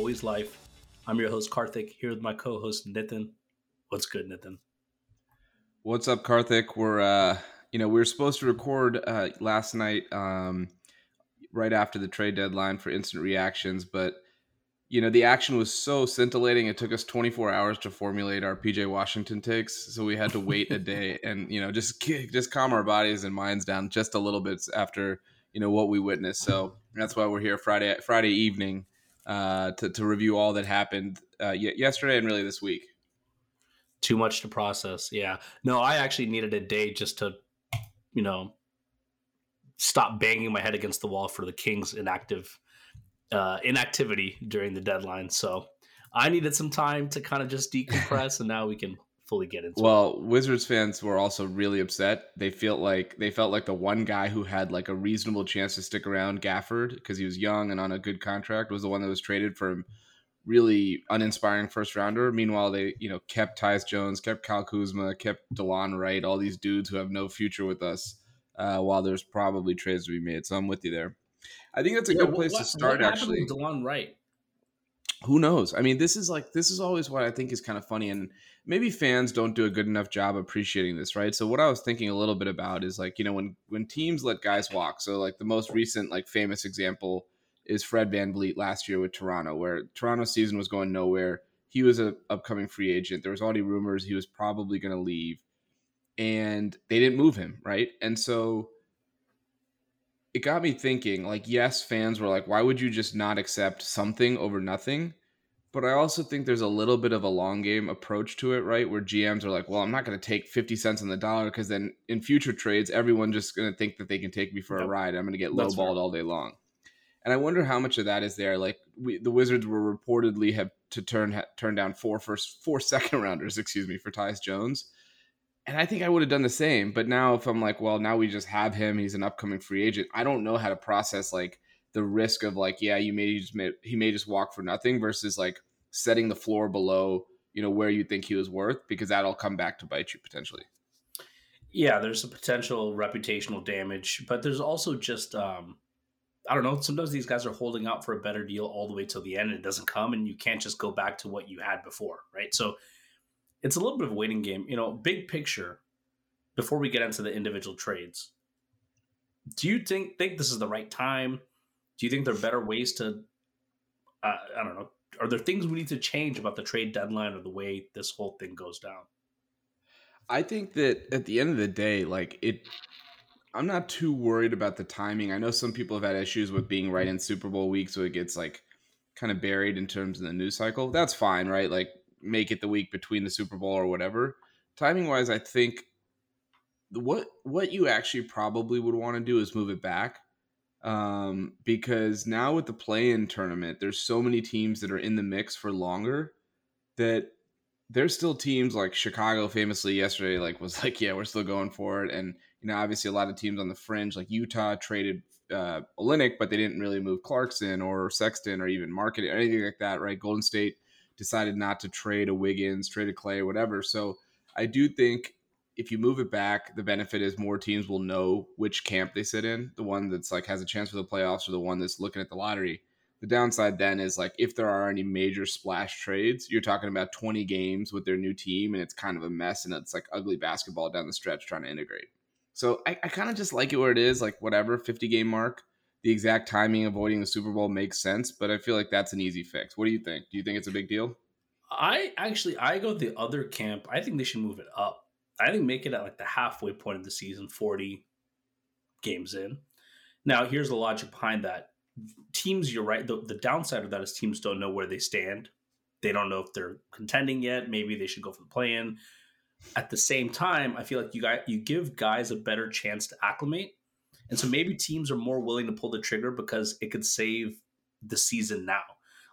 Always Life. I'm your host, Karthik, here with my co host, Nitin. What's good, Nitin? What's up, Karthik? We're, uh, you know, we were supposed to record uh, last night um, right after the trade deadline for instant reactions, but you know, the action was so scintillating. It took us 24 hours to formulate our PJ Washington takes, so we had to wait a day and you know just just calm our bodies and minds down just a little bit after you know what we witnessed. So that's why we're here Friday Friday evening uh, to to review all that happened uh, yesterday and really this week. Too much to process. Yeah. No, I actually needed a day just to, you know, stop banging my head against the wall for the Kings inactive uh, inactivity during the deadline. So I needed some time to kind of just decompress, and now we can fully get into well, it. Wizards fans were also really upset. They felt like they felt like the one guy who had like a reasonable chance to stick around, Gafford, because he was young and on a good contract, was the one that was traded for really uninspiring first rounder. Meanwhile, they you know kept Tyus Jones, kept Kyle Kuzma, kept Delon Wright, all these dudes who have no future with us. Uh, while there's probably trades to be made, so I'm with you there. I think that's a yeah, good place what, to start. actually, Delon Wright. Who knows? I mean, this is like this is always what I think is kind of funny, and maybe fans don't do a good enough job appreciating this, right? So what I was thinking a little bit about is like you know when when teams let guys walk. So like the most recent like famous example is Fred Van VanVleet last year with Toronto, where Toronto's season was going nowhere. He was a upcoming free agent. There was already rumors he was probably going to leave, and they didn't move him, right? And so it got me thinking like yes fans were like why would you just not accept something over nothing but i also think there's a little bit of a long game approach to it right where gms are like well i'm not going to take 50 cents on the dollar because then in future trades everyone just going to think that they can take me for yep. a ride i'm going to get lowballed all day long and i wonder how much of that is there like we, the wizards were reportedly have to turn ha, turn down four first four second rounders excuse me for tyus jones and I think I would have done the same. But now, if I'm like, well, now we just have him, he's an upcoming free agent. I don't know how to process like the risk of like, yeah, you may just may, he may just walk for nothing versus like setting the floor below, you know, where you think he was worth because that'll come back to bite you potentially. Yeah, there's a potential reputational damage, but there's also just um I don't know. Sometimes these guys are holding out for a better deal all the way till the end, and it doesn't come, and you can't just go back to what you had before, right? So it's a little bit of a waiting game. You know, big picture, before we get into the individual trades, do you think think this is the right time? Do you think there are better ways to? Uh, I don't know. Are there things we need to change about the trade deadline or the way this whole thing goes down? I think that at the end of the day, like it, I'm not too worried about the timing. I know some people have had issues with being right in Super Bowl week, so it gets like kind of buried in terms of the news cycle. That's fine, right? Like make it the week between the Super Bowl or whatever. Timing wise, I think what what you actually probably would want to do is move it back um, because now with the play-in tournament, there's so many teams that are in the mix for longer that there's still teams like Chicago famously yesterday like was like yeah we're still going for it and you know obviously a lot of teams on the fringe like Utah traded uh Olynyk but they didn't really move Clarkson or Sexton or even Markkanen or anything like that right Golden State decided not to trade a Wiggins, trade a Klay, or whatever. So I do think if you move it back, the benefit is more teams will know which camp they sit in. The one that's like has a chance for the playoffs, or the one that's looking at the lottery. The downside then is like if there are any major splash trades, you're talking about 20 games with their new team, and it's kind of a mess, and it's like ugly basketball down the stretch trying to integrate. So I, I kind of just like it where it is, like whatever 50 game mark the exact timing avoiding the Super Bowl makes sense, but I feel like that's an easy fix. What do you think? Do you think it's a big deal? I actually I go the other camp. I think they should move it up. I think make it at like the halfway point of the season, 40 games in. Now, here's the logic behind that. Teams, you're right. The, the downside of that is teams don't know where they stand. They don't know if they're contending yet. Maybe they should go for the play in. At the same time, I feel like you guys, you give guys a better chance to acclimate and so maybe teams are more willing to pull the trigger because it could save the season now.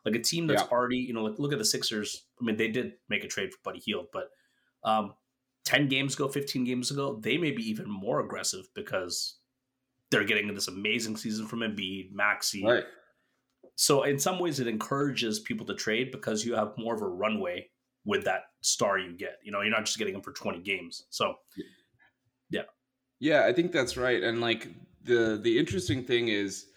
Like a team that's yeah. already, you know, like look at the Sixers. I mean, they did make a trade for Buddy Hield, but um, 10 games ago, 15 games ago, they may be even more aggressive because they're getting this amazing season from Embiid, Maxey. Right. So in some ways, it encourages people to trade because you have more of a runway with that star you get. You know, you're not just getting them for 20 games. So, yeah. Yeah, I think that's right. And like the the interesting thing is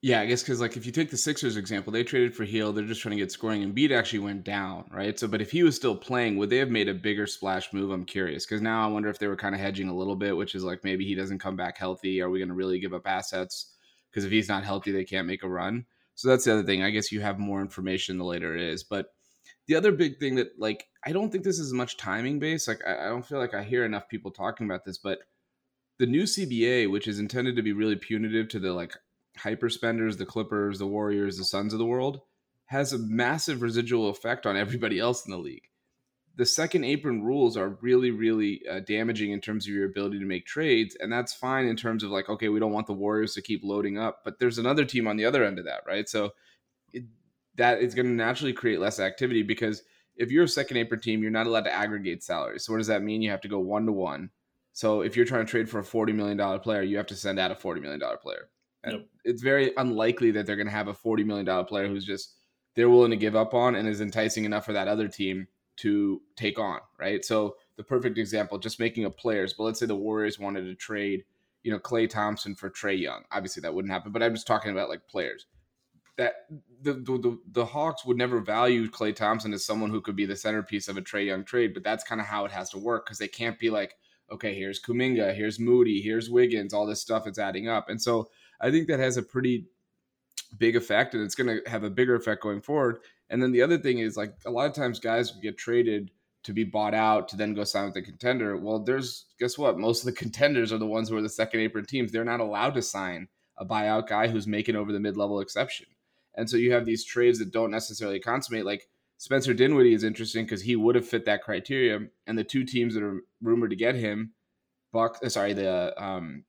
Yeah, I guess because like if you take the Sixers example, they traded for Hield. They're just trying to get scoring, and Embiid actually went down, right? So, but if he was still playing, would they have made a bigger splash move? I'm curious because now I wonder if they were kind of hedging a little bit, which is like maybe he doesn't come back healthy. Are we going to really give up assets? Because if he's not healthy, they can't make a run. So that's the other thing. I guess you have more information the later it is. But the other big thing that like I don't think this is much timing based. Like I, I don't feel like I hear enough people talking about this, but the new CBA, which is intended to be really punitive to the like hyperspenders, the Clippers, the Warriors, the Suns of the world, has a massive residual effect on everybody else in the league. The second apron rules are really, really uh, damaging in terms of your ability to make trades. And that's fine in terms of like, okay, we don't want the Warriors to keep loading up, but there's another team on the other end of that, right? So it, that is going to naturally create less activity because if you're a second apron team, you're not allowed to aggregate salaries. So what does that mean? You have to go one to one. So if you're trying to trade for a $40 million player, you have to send out a $40 million player. Uh, yep. It's very unlikely that they're going to have a $40 million player who's just they're willing to give up on and is enticing enough for that other team to take on, right? So the perfect example, just making up players. But let's say the Warriors wanted to trade, you know, Klay Thompson for Trae Young. Obviously, that wouldn't happen. But I'm just talking about like players. That the the, the, the Hawks would never value Klay Thompson as someone who could be the centerpiece of a Trae Young trade. But that's kind of how it has to work because they can't be like, okay, here's Kuminga, here's Moody, here's Wiggins, all this stuff. It's adding up, and so I think that has a pretty big effect and it's going to have a bigger effect going forward. And then the other thing is like a lot of times guys get traded to be bought out to then go sign with the contender. Well, there's guess what? Most of the contenders are the ones who are the second apron teams. They're not allowed to sign a buyout guy who's making over the mid-level exception. And so you have these trades that don't necessarily consummate. Like Spencer Dinwiddie is interesting because he would have fit that criteria. And the two teams that are rumored to get him, Buck, uh, sorry, the um,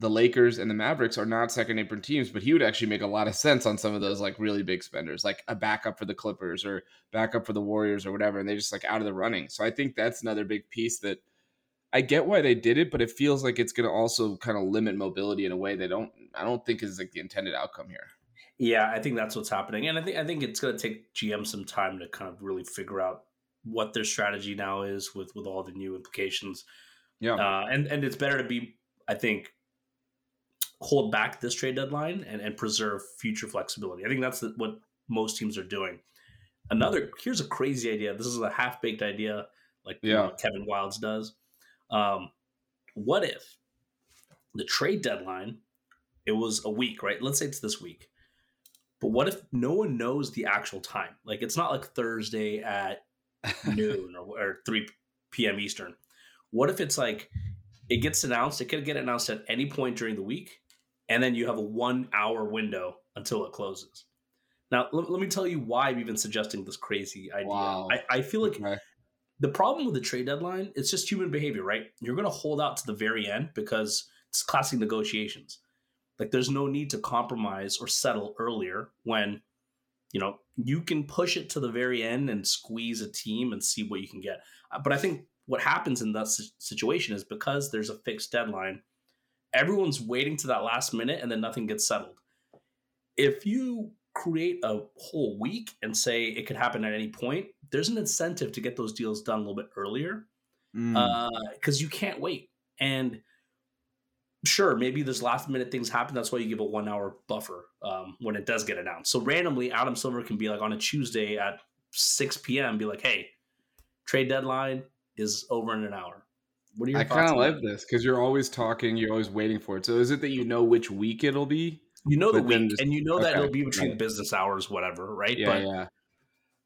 the Lakers and the Mavericks are not second apron teams, but he would actually make a lot of sense on some of those like really big spenders, like a backup for the Clippers or backup for the Warriors or whatever, and they just like out of the running. So I think that's another big piece that I get why they did it, but it feels like it's going to also kind of limit mobility in a way they don't. I don't think is like the intended outcome here. Yeah, I think that's what's happening, and I think I think it's going to take GM some time to kind of really figure out what their strategy now is with with all the new implications. Yeah, uh, and and it's better to be, I think, hold back this trade deadline and, and preserve future flexibility. I think that's the, what most teams are doing. Another here's a crazy idea. This is a half baked idea, like yeah. you know, Kevin Wildes does. Um, what if the trade deadline it was a week, right? Let's say it's this week. But what if no one knows the actual time? Like it's not like Thursday at noon or, or 3 p.m. Eastern. What if it's like it gets announced? It could get announced at any point during the week, and then you have a one hour window until it closes. Now, let, let me tell you why I'm even suggesting this crazy idea. Wow. I, I feel like okay. the problem with the trade deadline, it's just human behavior, right? You're going to hold out to the very end because it's classic negotiations. Like, there's no need to compromise or settle earlier when, you know, you can push it to the very end and squeeze a team and see what you can get. Uh, but I think what happens in that situation is because there's a fixed deadline – everyone's waiting to that last minute and then nothing gets settled. If you create a whole week and say it could happen at any point, there's an incentive to get those deals done a little bit earlier because mm. uh, you can't wait. And sure, maybe there's last minute things happen. That's why you give a one hour buffer um, when it does get announced. So randomly, Adam Silver can be like on a Tuesday at 6 p.m. be like, hey, trade deadline is over in an hour. What are your I kind of like this because you're always talking, you're always waiting for it. So is it that you know which week it'll be? You know the week, just, and you know okay, that it'll be between right. business hours, whatever, right? Yeah, but, yeah,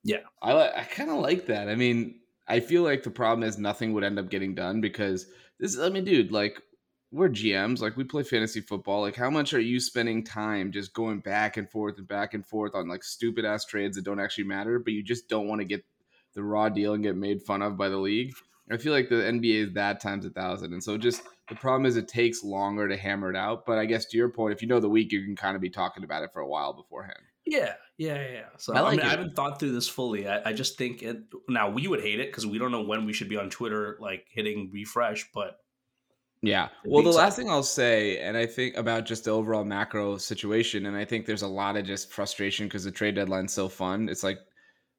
yeah. I like. I kind of like that. I mean, I feel like the problem is nothing would end up getting done because this. I mean, dude, like we're GMs, like we play fantasy football. Like, how much are you spending time just going back and forth and back and forth on like stupid ass trades that don't actually matter, but you just don't want to get the raw deal and get made fun of by the league? I feel like the NBA is that times a thousand. And so just the problem is it takes longer to hammer it out. But I guess to your point, if you know the week, you can kind of be talking about it for a while beforehand. Yeah, yeah, yeah. So I, like I, mean, I haven't thought through this fully. I, I just think it, now we would hate it because we don't know when we should be on Twitter, like hitting refresh. But yeah, well, the last thing I'll say, and I think about just the overall macro situation, and I think there's a lot of just frustration because the trade deadline's so fun. It's like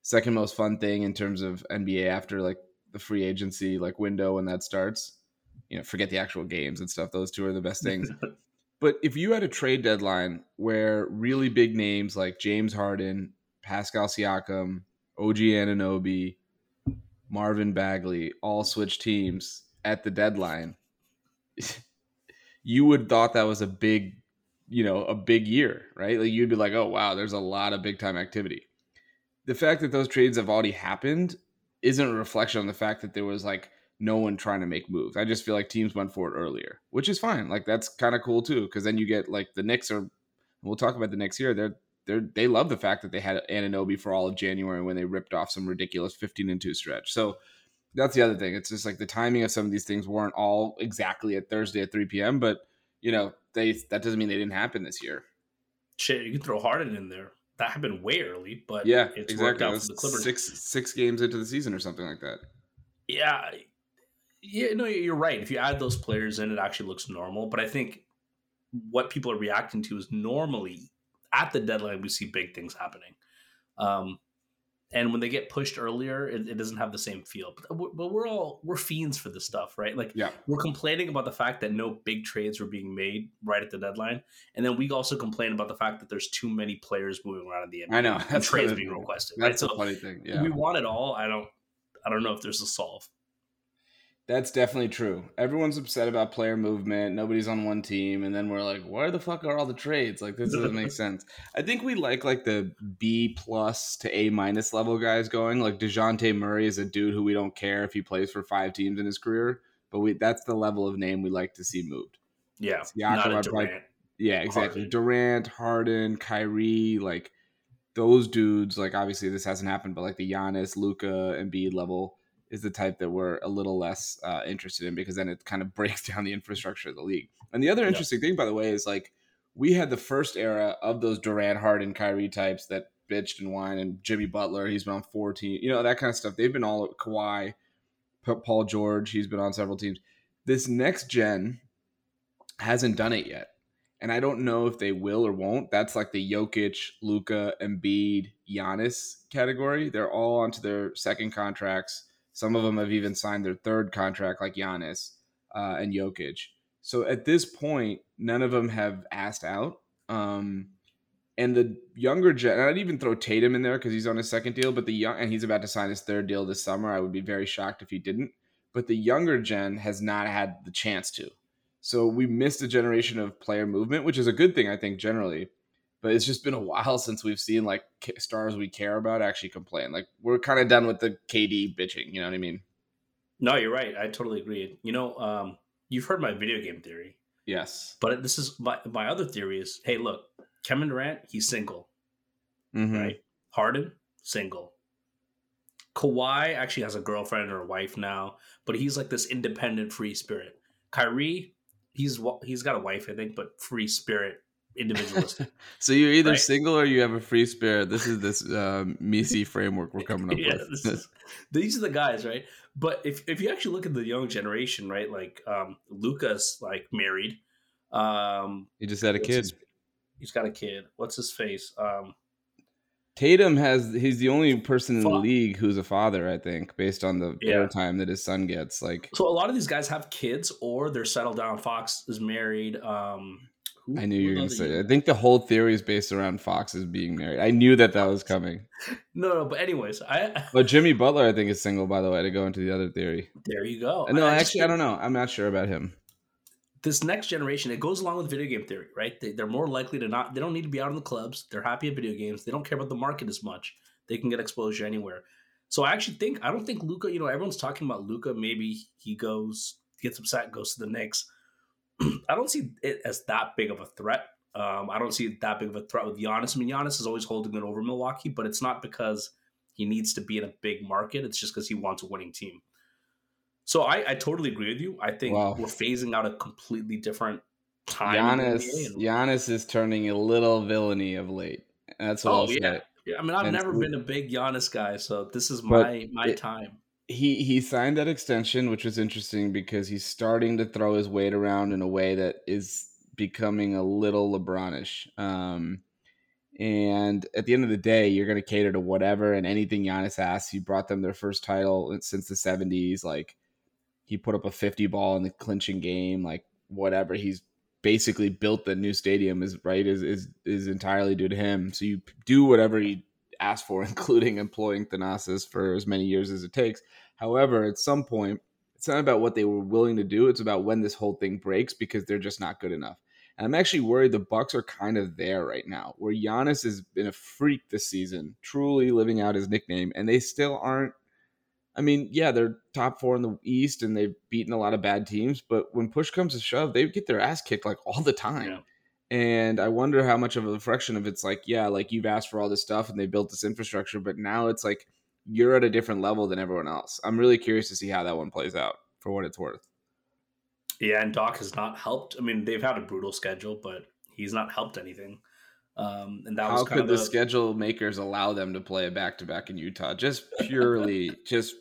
second most fun thing in terms of NBA after like the free agency like window when that starts. You know, forget the actual games and stuff. Those two are the best things. But if you had a trade deadline where really big names like James Harden, Pascal Siakam, OG Anunoby, Marvin Bagley all switch teams at the deadline, you would thought that was a big, you know, a big year, right? Like you'd be like, oh wow, there's a lot of big time activity. The fact that those trades have already happened isn't a reflection on the fact that there was like no one trying to make moves. I just feel like teams went for it earlier, which is fine. Like that's kind of cool too, because then you get like the Knicks are. We'll talk about the next year. They're they're they love the fact that they had Anunoby for all of January when they ripped off some ridiculous 15 and 2 stretch. So that's the other thing. It's just like the timing of some of these things weren't all exactly at Thursday at 3 p.m. But you know, they that doesn't mean they didn't happen this year. Shit, you can throw Harden in there. That happened way early, but yeah, it's exactly. worked out for the Clippers. Six six games into the season or something like that. Yeah, yeah, no, you're right. If you add those players in, it actually looks normal. But I think what people are reacting to is normally at the deadline we see big things happening. Um, and when they get pushed earlier, it, it doesn't have the same feel. But, uh, but, we're all we're fiends for this stuff, right? Like, yeah. we're complaining about the fact that no big trades were being made right at the deadline, and then we also complain about the fact that there's too many players moving around in the NBA. I know that's trades being requested. That's right? so funny thing. Yeah, we want it all. I don't. I don't know if there's a solve. That's definitely true. Everyone's upset about player movement. Nobody's on one team, and then we're like, "Where the fuck are all the trades? Like, this doesn't make sense." I think we like like the B plus to A minus level guys going. Like Dejounte Murray is a dude who we don't care if he plays for five teams in his career, but we that's the level of name we like to see moved. Yeah, Siakam, Durant, yeah, exactly. Harden. Durant, Harden, Kyrie, like those dudes. Like obviously this hasn't happened, but like the Giannis, Luka, and B level is the type that we're a little less uh, interested in because then it kind of breaks down the infrastructure of the league. And the other interesting yeah. thing, by the way, is like we had the first era of those Durant, Harden, Kyrie types that bitched and whined, and Jimmy Butler, he's been on 14, you know, that kind of stuff. They've been all Kawhi, Paul George, he's been on several teams. This next gen hasn't done it yet. And I don't know if they will or won't. That's like the Jokic, Luka, Embiid, Giannis category. They're all onto their second contracts some of them have even signed their third contract, like Giannis uh, and Jokic. So at this point, none of them have asked out. Um, and the younger gen, I'd even throw Tatum in there because he's on his second deal, but the young and he's about to sign his third deal this summer. I would be very shocked if he didn't. But the younger gen has not had the chance to. So we missed a generation of player movement, which is a good thing, I think, generally but it's just been a while since we've seen like stars we care about actually complain. Like we're kind of done with the KD bitching. You know what I mean? No, you're right. I totally agree. You know, um, you've heard my video game theory. Yes, but this is my my other theory is: Hey, look, Kevin Durant, he's single, mm-hmm. right? Harden, single. Kawhi actually has a girlfriend or a wife now, but he's like this independent, free spirit. Kyrie, he's he's got a wife, I think, but free spirit individualistic. so you're either right? single or you have a free spirit. This is this um, Misi framework we're coming up yeah, with. Is, these are the guys, right? But if if you actually look at the young generation, right, like um, Luka's like married. Um, he just had a kid. His, he's got a kid. What's his face? Um, Tatum has he's the only person in the league who's a father, I think, based on the yeah. airtime that his son gets. Like so a lot of these guys have kids or they're settled down. Fox is married. Um who, I knew you were going to say. It. I think the whole theory is based around Foxes being married. I knew that that was coming. no, no, but anyways, I. But Jimmy Butler, I think, is single. By the way, to go into the other theory. There you go. No, I actually, I don't know. I'm not sure about him. This next generation, it goes along with video game theory, right? They, they're more likely to not. They don't need to be out in the clubs. They're happy at video games. They don't care about the market as much. They can get exposure anywhere. So I actually think I don't think Luka. You know, everyone's talking about Luka. Maybe he goes, gets upset, goes to the Knicks. I don't see it as that big of a threat um, I don't see it that big of a threat with Giannis. I mean, Giannis is always holding it over Milwaukee, but it's not because he needs to be in a big market. It's just because he wants a winning team. So I, I totally agree with you. I think wow. we're phasing out a completely different time. Giannis, Giannis is turning a little villainy of late. That's what oh, I'll yeah. say. Yeah, I mean, I've and never been a big Giannis guy, so this is my my it, time. He he signed that extension, which was interesting because he's starting to throw his weight around in a way that is becoming a little LeBronish. Um, and at the end of the day, you're going to cater to whatever and anything Giannis asks. He brought them their first title since the 70s. Like he put up a 50 ball in the clinching game. Like whatever. He's basically built the new stadium is right is is is entirely due to him. So you do whatever he asked for, including employing Thanasis for as many years as it takes. However, at some point, it's not about what they were willing to do; it's about when this whole thing breaks because they're just not good enough. And I'm actually worried the Bucks are kind of there right now, where Giannis has been a freak this season, truly living out his nickname, and they still aren't I mean, yeah, they're top four in the East and they've beaten a lot of bad teams, but when push comes to shove, they get their ass kicked like all the time. Yeah. And I wonder how much of a fraction of it's like, yeah, like you've asked for all this stuff and they built this infrastructure, but now it's like you're at a different level than everyone else. I'm really curious to see how that one plays out for what it's worth. Yeah, and Doc has not helped. I mean, they've had a brutal schedule, but he's not helped anything. Um, and that was How could the, the schedule makers allow them to play a back to back in Utah? Just purely, just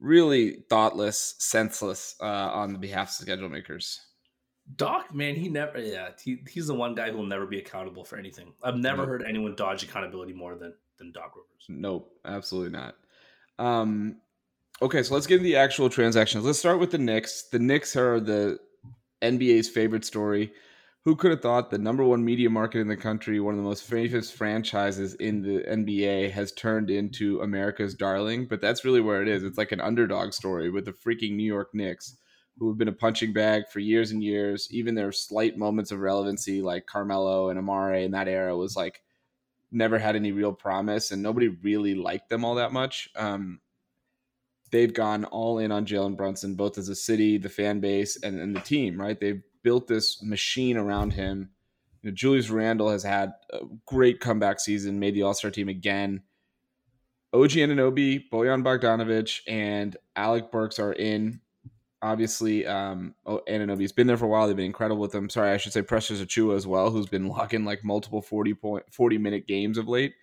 really thoughtless, senseless uh, on the behalf of schedule makers. Doc, man, he never, yeah, he, he's the one guy who will never be accountable for anything. I've never nope. heard anyone dodge accountability more than than Doc Rivers. Nope, absolutely not. Um, okay, so let's get into the actual transactions. Let's start with the Knicks. The Knicks are the NBA's favorite story who could have thought the number one media market in the country, one of the most famous franchises in the NBA, has turned into America's darling? But that's really where it is. It's like an underdog story with the freaking New York Knicks, who have been a punching bag for years and years. Even their slight moments of relevancy, like Carmelo and Amar'e in that era, was like never had any real promise, and nobody really liked them all that much. Um, they've gone all in on Jalen Brunson, both as a city, the fan base, and, and the team. Right? They've built this machine around him. You know, Julius Randle has had a great comeback season, made the All Star team again. OG Anunoby, Bojan Bogdanovic, and Alec Burks are in. Obviously, um, oh, Anunoby's been there for a while. They've been incredible with them. Sorry, I should say Precious Achiuwa as well, who's been locking like multiple 40 point 40 minute games of late.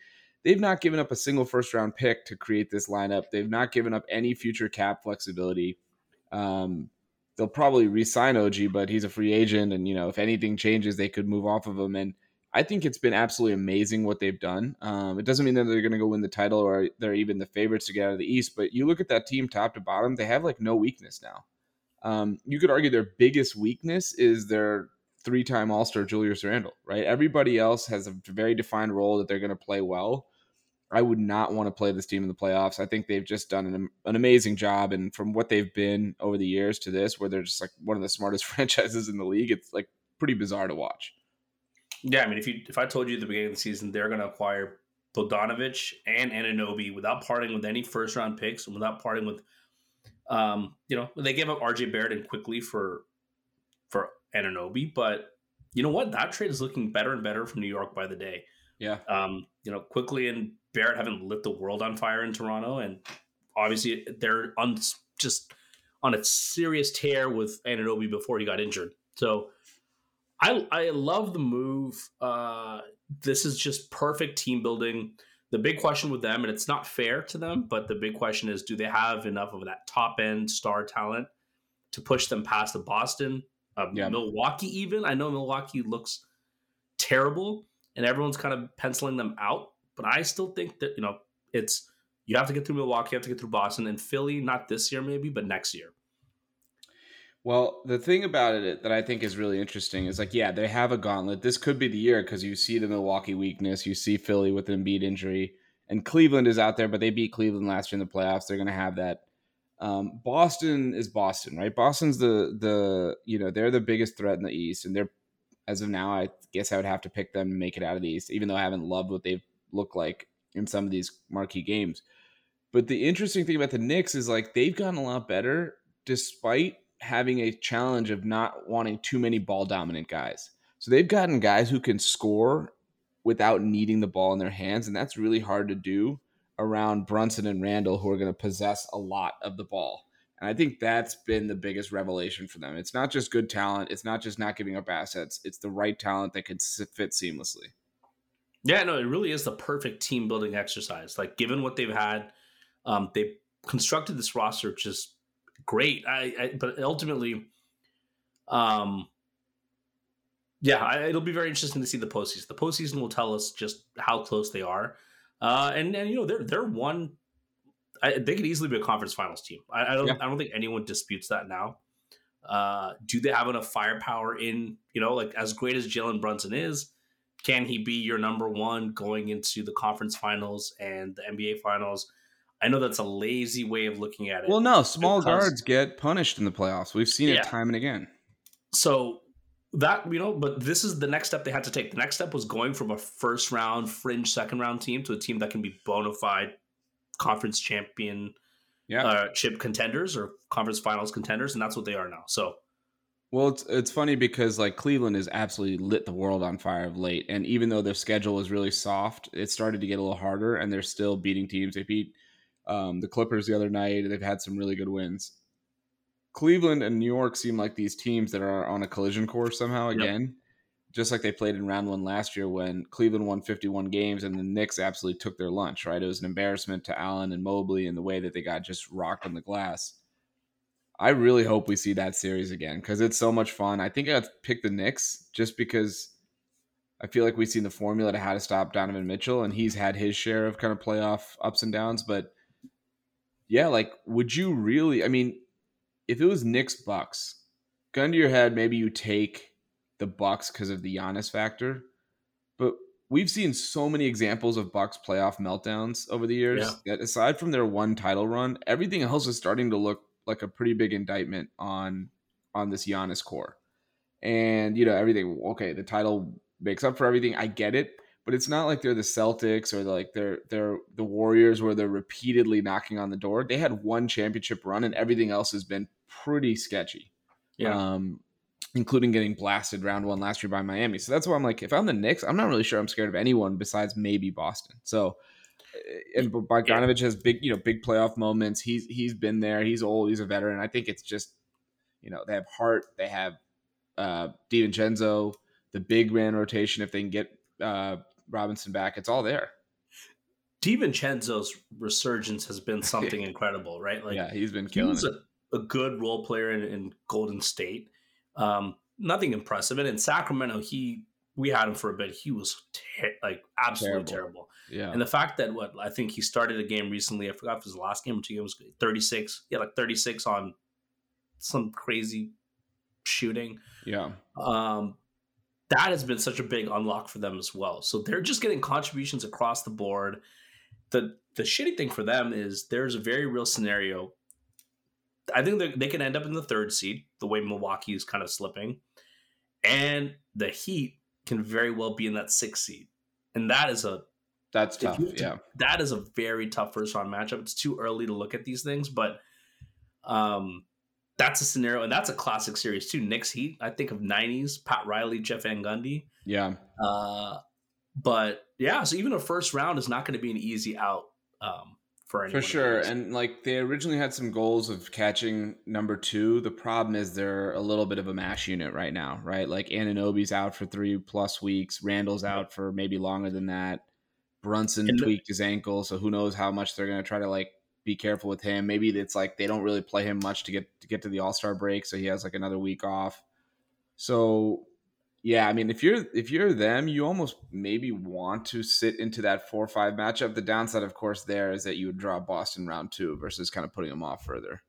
They've not given up a single first round pick to create this lineup. They've not given up any future cap flexibility. Um, they'll probably re-sign OG, but he's a free agent, and you know if anything changes, they could move off of him. And I think it's been absolutely amazing what they've done. Um, it doesn't mean that they're going to go win the title or they're even the favorites to get out of the East, but you look at that team top to bottom, they have like no weakness now. Um, you could argue their biggest weakness is their three-time All-Star Julius Randle, right? Everybody else has a very defined role that they're going to play well. I would not want to play this team in the playoffs. I think they've just done an, an amazing job. And from what they've been over the years to this, where they're just like one of the smartest franchises in the league, it's like pretty bizarre to watch. Yeah, I mean, if you if I told you at the beginning of the season they're going to acquire Bogdanovic and Anunoby without parting with any first round picks and without parting with, um, you know, they gave up RJ Barrett and Quickley for for Anunoby, but you know what? That trade is looking better and better for New York by the day. Yeah. Um, you know, Quickley and Barrett haven't lit the world on fire in Toronto, and obviously they're on just on a serious tear with Anunoby before he got injured. So I I love the move. Uh, this is just perfect team building. The big question with them, and it's not fair to them, but the big question is, do they have enough of that top end star talent to push them past the Boston, uh, yeah. Milwaukee? Even I know Milwaukee looks terrible, and everyone's kind of penciling them out but I still think that, you know, it's you have to get through Milwaukee, you have to get through Boston and Philly, not this year maybe, but next year. Well, the thing about it that I think is really interesting is like, yeah, they have a gauntlet. This could be the year because you see the Milwaukee weakness, you see Philly with an Embiid injury, and Cleveland is out there, but they beat Cleveland last year in the playoffs. They're going to have that. Um, Boston is Boston, right? Boston's the the you know they're the biggest threat in the East, and they're as of now, I guess I would have to pick them make it out of the East, even though I haven't loved what they've looked like in some of these marquee games. But the interesting thing about the Knicks is like they've gotten a lot better despite having a challenge of not wanting too many ball dominant guys. So they've gotten guys who can score without needing the ball in their hands, and that's really hard to do around Brunson and Randle, who are going to possess a lot of the ball. And I think that's been the biggest revelation for them. It's not just good talent, it's not just not giving up assets, it's the right talent that can fit seamlessly. Yeah, no, it really is the perfect team building exercise. Like, given what they've had, um, they constructed this roster just great. I, I but ultimately, um, yeah, I, it'll be very interesting to see the postseason. The postseason will tell us just how close they are, uh, and and you know they're they're one. I, they could easily be a conference finals team. I, I don't yeah. I don't think anyone disputes that now. Uh, do they have enough firepower in, you know, like as great as Jalen Brunson is, can he be your number one going into the conference finals and the NBA finals? I know that's a lazy way of looking at it. Well, no, small guards get punished in the playoffs. We've seen it yeah. time and again. So that you know, but this is the next step they had to take. The next step was going from a first round fringe second round team to a team that can be bona fide conference champion yeah. uh, chip contenders or conference finals contenders, and that's what they are now. So, well, it's it's funny because like Cleveland has absolutely lit the world on fire of late, and even though their schedule is really soft, it started to get a little harder, and they're still beating teams. They beat um, the Clippers the other night. They've had some really good wins. Cleveland and New York seem like these teams that are on a collision course somehow again. Yep just like they played in round one last year when Cleveland won 51 games and the Knicks absolutely took their lunch, right? It was an embarrassment to Allen and Mobley in the way that they got just rocked on the glass. I really hope we see that series again because it's so much fun. I think I'd pick the Knicks just because I feel like we've seen the formula to how to stop Donovan Mitchell and he's had his share of kind of playoff ups and downs. But yeah, like, would you really? I mean, if it was Knicks Bucks, gun to your head, maybe you take the Bucks because of the Giannis factor. But we've seen so many examples of Bucks playoff meltdowns over the years yeah. that aside from their one title run, everything else is starting to look like a pretty big indictment on on this Giannis core. And you know, everything okay, the title makes up for everything. I get it, but it's not like they're the Celtics or like they're they're the Warriors where they're repeatedly knocking on the door. They had one championship run and everything else has been pretty sketchy. Yeah. Um, including getting blasted round one last year by Miami. So that's why I'm like, if I'm the Knicks, I'm not really sure I'm scared of anyone besides maybe Boston. So, eh, and Bogdanovic has big, you know, big playoff moments. He's he's been there. He's old. He's a veteran. I think it's just, you know, they have Hart. They have uh DiVincenzo, the big man rotation. If they can get uh Robinson back, it's all there. DiVincenzo's resurgence has been something incredible, right? Like, yeah, he's been killing he it. A, a good role player in, in Golden State um, nothing impressive. And in Sacramento, he we had him for a bit. He was ter- like absolutely terrible. terrible. Yeah. And the fact that what I think he started a game recently, I forgot if it was the last game or two games, 36. Yeah, like 36 on some crazy shooting. Yeah. Um, that has been such a big unlock for them as well. So they're just getting contributions across the board. The the shitty thing for them is there's a very real scenario I think they can end up in the third seed, the way Milwaukee is kind of slipping, and the Heat can very well be in that sixth seed, and that is a that's tough. To, yeah, that is a very tough first round matchup. It's too early to look at these things, but um, that's a scenario, and that's a classic series too. Knicks Heat. I think of '90s Pat Riley, Jeff Van Gundy. Yeah. Uh, but yeah, so even a first round is not going to be an easy out. Um, for for sure. And like they originally had some goals of catching number two. The problem is they're a little bit of a mash unit right now, right? Like Anunoby's out for three plus weeks. Randle's out for maybe longer than that. Brunson and tweaked his ankle, so who knows how much they're going to try to like be careful with him. Maybe it's like they don't really play him much to get to get to the All Star break, so he has like another week off. So yeah, I mean, if you're if you're them, you almost maybe want to sit into that four or five matchup. The downside, of course, there is that you would draw Boston round two versus kind of putting them off further.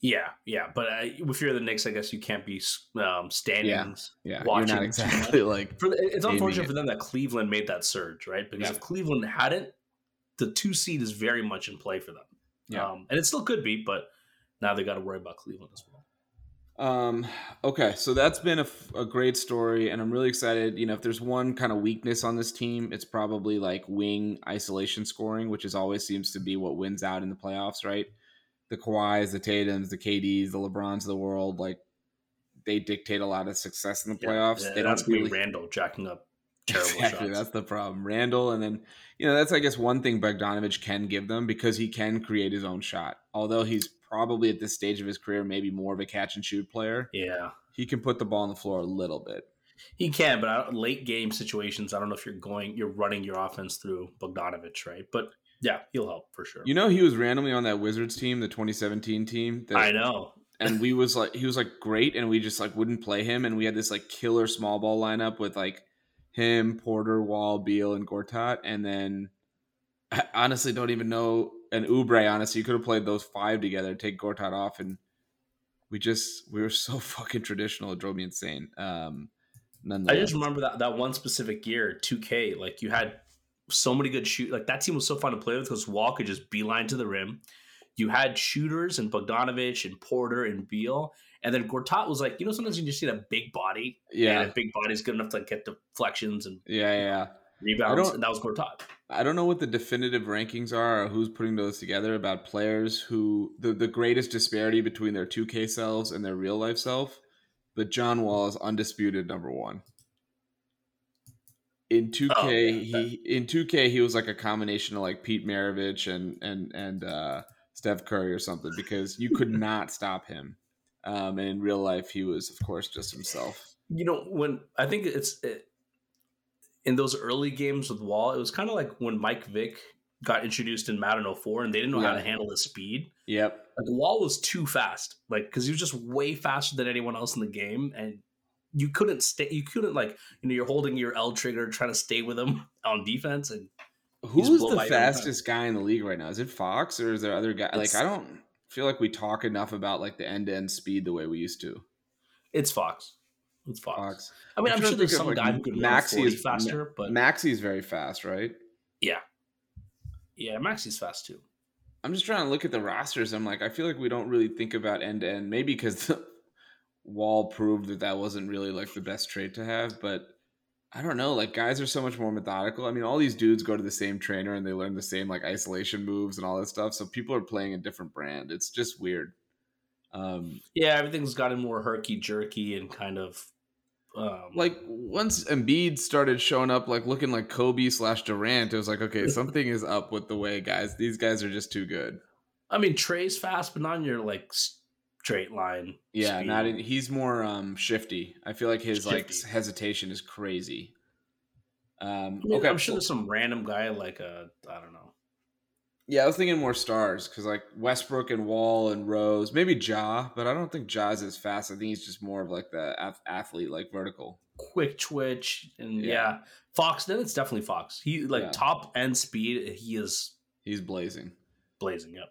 Yeah, yeah, but uh, if you're the Knicks, I guess you can't be um, standings. Yeah, yeah. watching. You're not exactly like. For, it's unfortunate for them that Cleveland made that surge, right? Because yeah. if Cleveland hadn't, the two seed is very much in play for them. Yeah, um, and it still could be, but now they got to worry about Cleveland as well. Um, okay, so that's been a, a great story, and I'm really excited. You know, if there's one kind of weakness on this team, it's probably like wing isolation scoring, which is always seems to be what wins out in the playoffs, right? The Kawhis, the Tatum's, the KDs, the LeBrons of the world, like they dictate a lot of success in the playoffs. Yeah, yeah, they don't really Randle jacking up terrible exactly, shots. That's the problem. Randle, and then you know that's I guess one thing Bogdanovic can give them because he can create his own shot. Although he's probably at this stage of his career maybe more of a catch and shoot player. Yeah, he can put the ball on the floor a little bit. He can, but late game situations, I don't know if you're going, you're running your offense through Bogdanovic, right? But yeah, he'll help for sure. You know, he was randomly on that Wizards team, the 2017 team. That, I know. and we was like, he was like great, and we just like wouldn't play him, and we had this like killer small ball lineup with like him, Porter, Wall, Beal, and Gortat, and then I honestly don't even know an Oubre. honestly, you could have played those five together, take Gortat off, and we just we were so fucking traditional. It drove me insane. Um, I just remember that that one specific year, 2K, like you had so many good shoot. Like that team was so fun to play with because Wall could just beeline to the rim. You had shooters and Bogdanovic and Porter and Beal, and then Gortat was like, you know, sometimes you just see a big body, yeah, and a big body is good enough to get deflections and yeah, yeah, rebounds, and that was Gortat. I don't know what the definitive rankings are or who's putting those together about players who the, the greatest disparity between their 2K selves and their real life self, but John Wall is undisputed number one. In 2K, oh, yeah, he in 2K he was like a combination of like Pete Maravich and and and uh, Steph Curry or something because you could not stop him. Um, and in real life, he was of course just himself. You know when I think it's it, in those early games with Wall, it was kind of like when Mike Vick got introduced in Madden 04 and they didn't know yeah. how to handle his speed. Yep. Like Wall was too fast, like because he was just way faster than anyone else in the game, and you couldn't stay. You couldn't like you know you're holding your L trigger trying to stay with him on defense. And who's the fastest guy in the league right now? Is it Fox or is there other guy? Like I don't feel like we talk enough about like the end to end speed the way we used to. It's Fox. It's Fox. Fox. I mean, I'm, I'm sure there's some like, guy who could Maxey is faster, but Maxey is very fast, right? Yeah, yeah, Maxey's fast too. I'm just trying to look at the rosters. I'm like, I feel like we don't really think about end to end. Maybe because the Wall proved that that wasn't really like the best trade to have, but I don't know. Like guys are so much more methodical. I mean, all these dudes go to the same trainer and they learn the same like isolation moves and all that stuff. So people are playing a different brand. It's just weird. Um, yeah, everything's gotten more herky jerky and kind of um, like once Embiid started showing up, like looking like Kobe slash Durant, it was like, okay, something is up with the way guys. These guys are just too good. I mean, Trae's fast, but not in your like straight line. Yeah, speed. not in, he's more um shifty. I feel like his shifty. like hesitation is crazy. Um, I mean, okay, I'm sure there's some random guy like a I don't know yeah, I was thinking more stars because like Westbrook and Wall and Rose, maybe Ja, but I don't think Ja's as fast. I think he's just more of like the athlete, like vertical, quick twitch, and yeah, yeah. Fox. Then it's definitely Fox. He like yeah. top end speed. He is he's blazing, blazing. Yep.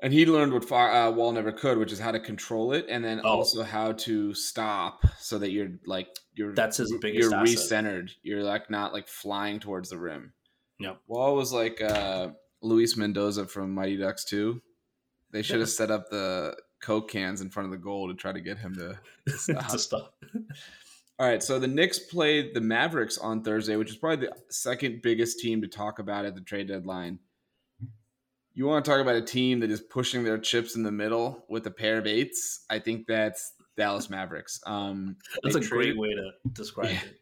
And he learned what uh, Wall never could, which is how to control it, and then oh. also how to stop so that you're like you're that's his biggest. You're recentered. You're like not like flying towards the rim. Yep. Wall was like. uh Luis Mendoza from Mighty Ducks 2. They should have set up the Coke cans in front of the goal to try to get him to, stop. to stop. All right, so the Knicks played the Mavericks on Thursday, which is probably the second biggest team to talk about at the trade deadline. You want to talk about a team that is pushing their chips in the middle with a pair of eights? I think that's Dallas Mavericks. Um, that's a traded, great way to describe yeah. it.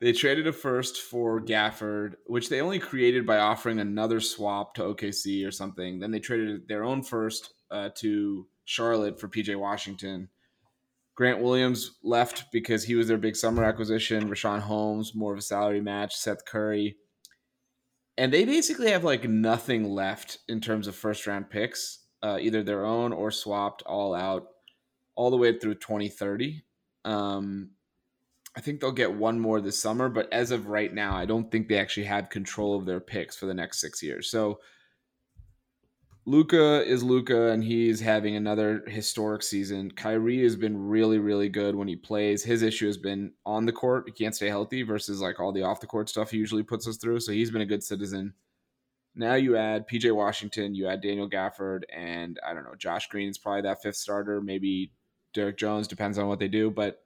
They traded a first for Gafford, which they only created by offering another swap to OKC or something. Then they traded their own first uh, to Charlotte for PJ Washington. Grant Williams left because he was their big summer acquisition. Richaun Holmes, more of a salary match. Seth Curry. And they basically have like nothing left in terms of first round picks, uh, either their own or swapped all out, all the way through 2030. Um, I think they'll get one more this summer, but as of right now, I don't think they actually have control of their picks for the next six years. So Luka is Luka, and he's having another historic season. Kyrie has been really, really good when he plays. His issue has been on the court; he can't stay healthy versus like all the off the court stuff he usually puts us through. So he's been a good citizen. Now you add PJ Washington, you add Daniel Gafford, and I don't know, Josh Green is probably that fifth starter. Maybe Derrick Jones depends on what they do, but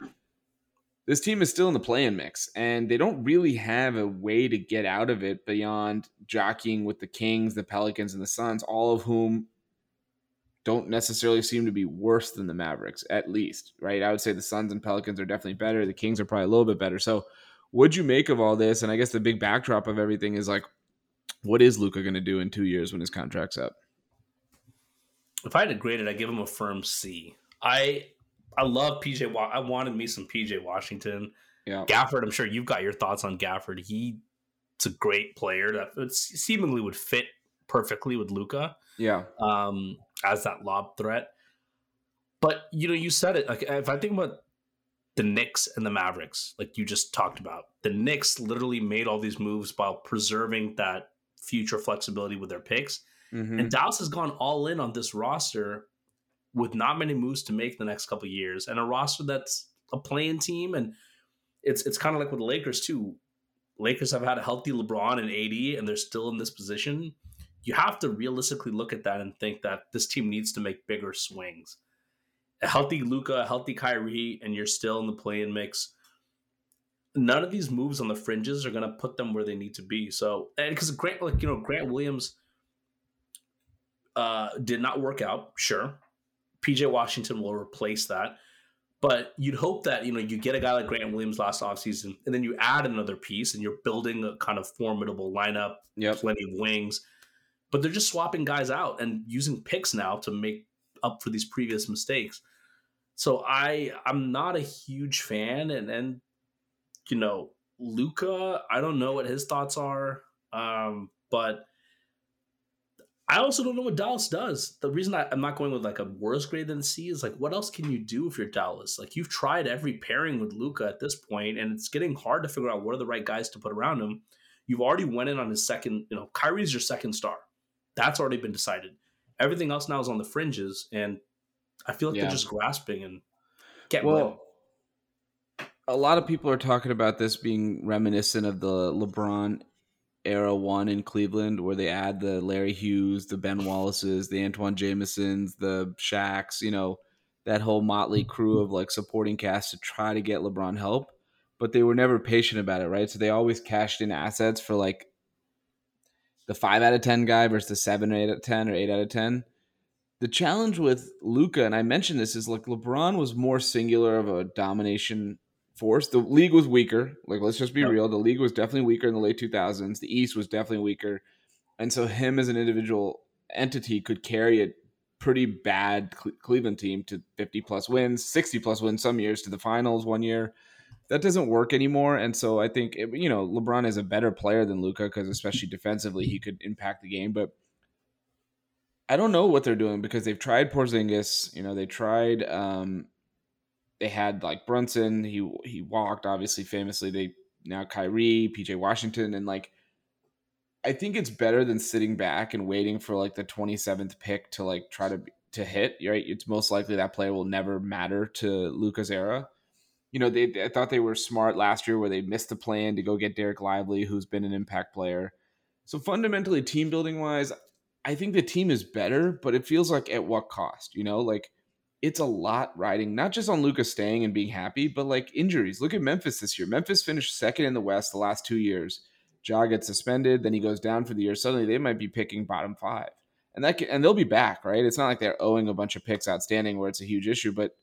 this team is still in the play-in mix, and they don't really have a way to get out of it beyond jockeying with the Kings, the Pelicans, and the Suns, all of whom don't necessarily seem to be worse than the Mavericks, at least, right? I would say the Suns and Pelicans are definitely better. The Kings are probably a little bit better. So, what'd you make of all this? And I guess the big backdrop of everything is like, what is Luka going to do in two years when his contract's up? If I had to grade it, I'd give him a firm C. I I love PJ. I wanted me some PJ Washington. Yeah, Gafford. I'm sure you've got your thoughts on Gafford. He's a great player that seemingly would fit perfectly with Luka. Yeah, um, as that lob threat. But you know, you said it. Like if I think about the Knicks and the Mavericks, like you just talked about, the Knicks literally made all these moves while preserving that future flexibility with their picks. Mm-hmm. And Dallas has gone all in on this roster with not many moves to make the next couple years and a roster that's a playing team and it's it's kind of like with the Lakers too. Lakers have had a healthy LeBron and AD and they're still in this position. You have to realistically look at that and think that this team needs to make bigger swings. A healthy Luka, a healthy Kyrie, and you're still in the play-in mix. None of these moves on the fringes are going to put them where they need to be. So, and because Grant, like you know, Grant Williams uh, did not work out. Sure, PJ Washington will replace that. But you'd hope that you know you get a guy like Grant Williams last offseason, and then you add another piece, and you're building a kind of formidable lineup, Yep. plenty of wings. But they're just swapping guys out and using picks now to make up for these previous mistakes. So I I'm not a huge fan, and and you know Luka, I don't know what his thoughts are, um, but I also don't know what Dallas does. The reason I, I'm not going with like a worse grade than C is like, what else can you do if you're Dallas? Like you've tried every pairing with Luka at this point, and it's getting hard to figure out what are the right guys to put around him. You've already went in on his second, you know, Kyrie's your second star. That's already been decided. Everything else now is on the fringes, and I feel like Yeah. they're just grasping and can't Well, win. a lot of people are talking about this being reminiscent of the LeBron era one in Cleveland, where they add the Larry Hughes, the Ben Wallaces, the Antawn Jamisons, the Shaqs, you know, that whole motley crew of like supporting cast to try to get LeBron help. But they were never patient about it, right? So they always cashed in assets for like the five out of ten guy versus the seven or eight out of ten or eight out of ten. The challenge with Luka, and I mentioned this, is like LeBron was more singular of a domination force. The league was weaker. Like, let's just be Yep. real. The league was definitely weaker in the late 2000s. The East was definitely weaker. And so, him as an individual entity could carry a pretty bad Cle- Cleveland team to 50 plus wins, 60 plus wins some years to the finals one year. That doesn't work anymore. And so, I think, it- you know, LeBron is a better player than Luka because, especially defensively, he could impact the game. But I don't know what they're doing because they've tried Porzingis. You know, they tried. Um, they had like Brunson. He he walked obviously famously. They now Kyrie, PJ Washington, and like I think it's better than sitting back and waiting for like the twenty seventh pick to like try to to hit. Right, it's most likely that player will never matter to Luka's era. You know, they I thought they were smart last year where they missed the plan to go get Dereck Lively, who's been an impact player. So fundamentally, team building wise, I think the team is better, but it feels like at what cost? You know, like it's a lot riding not just on Luka's staying and being happy, but like injuries. Look at Memphis this year. Memphis finished second in the West the last two years. Ja gets suspended, then he goes down for the year. Suddenly they might be picking bottom five, and that can, and they'll be back, right? It's not like they're owing a bunch of picks outstanding where it's a huge issue, but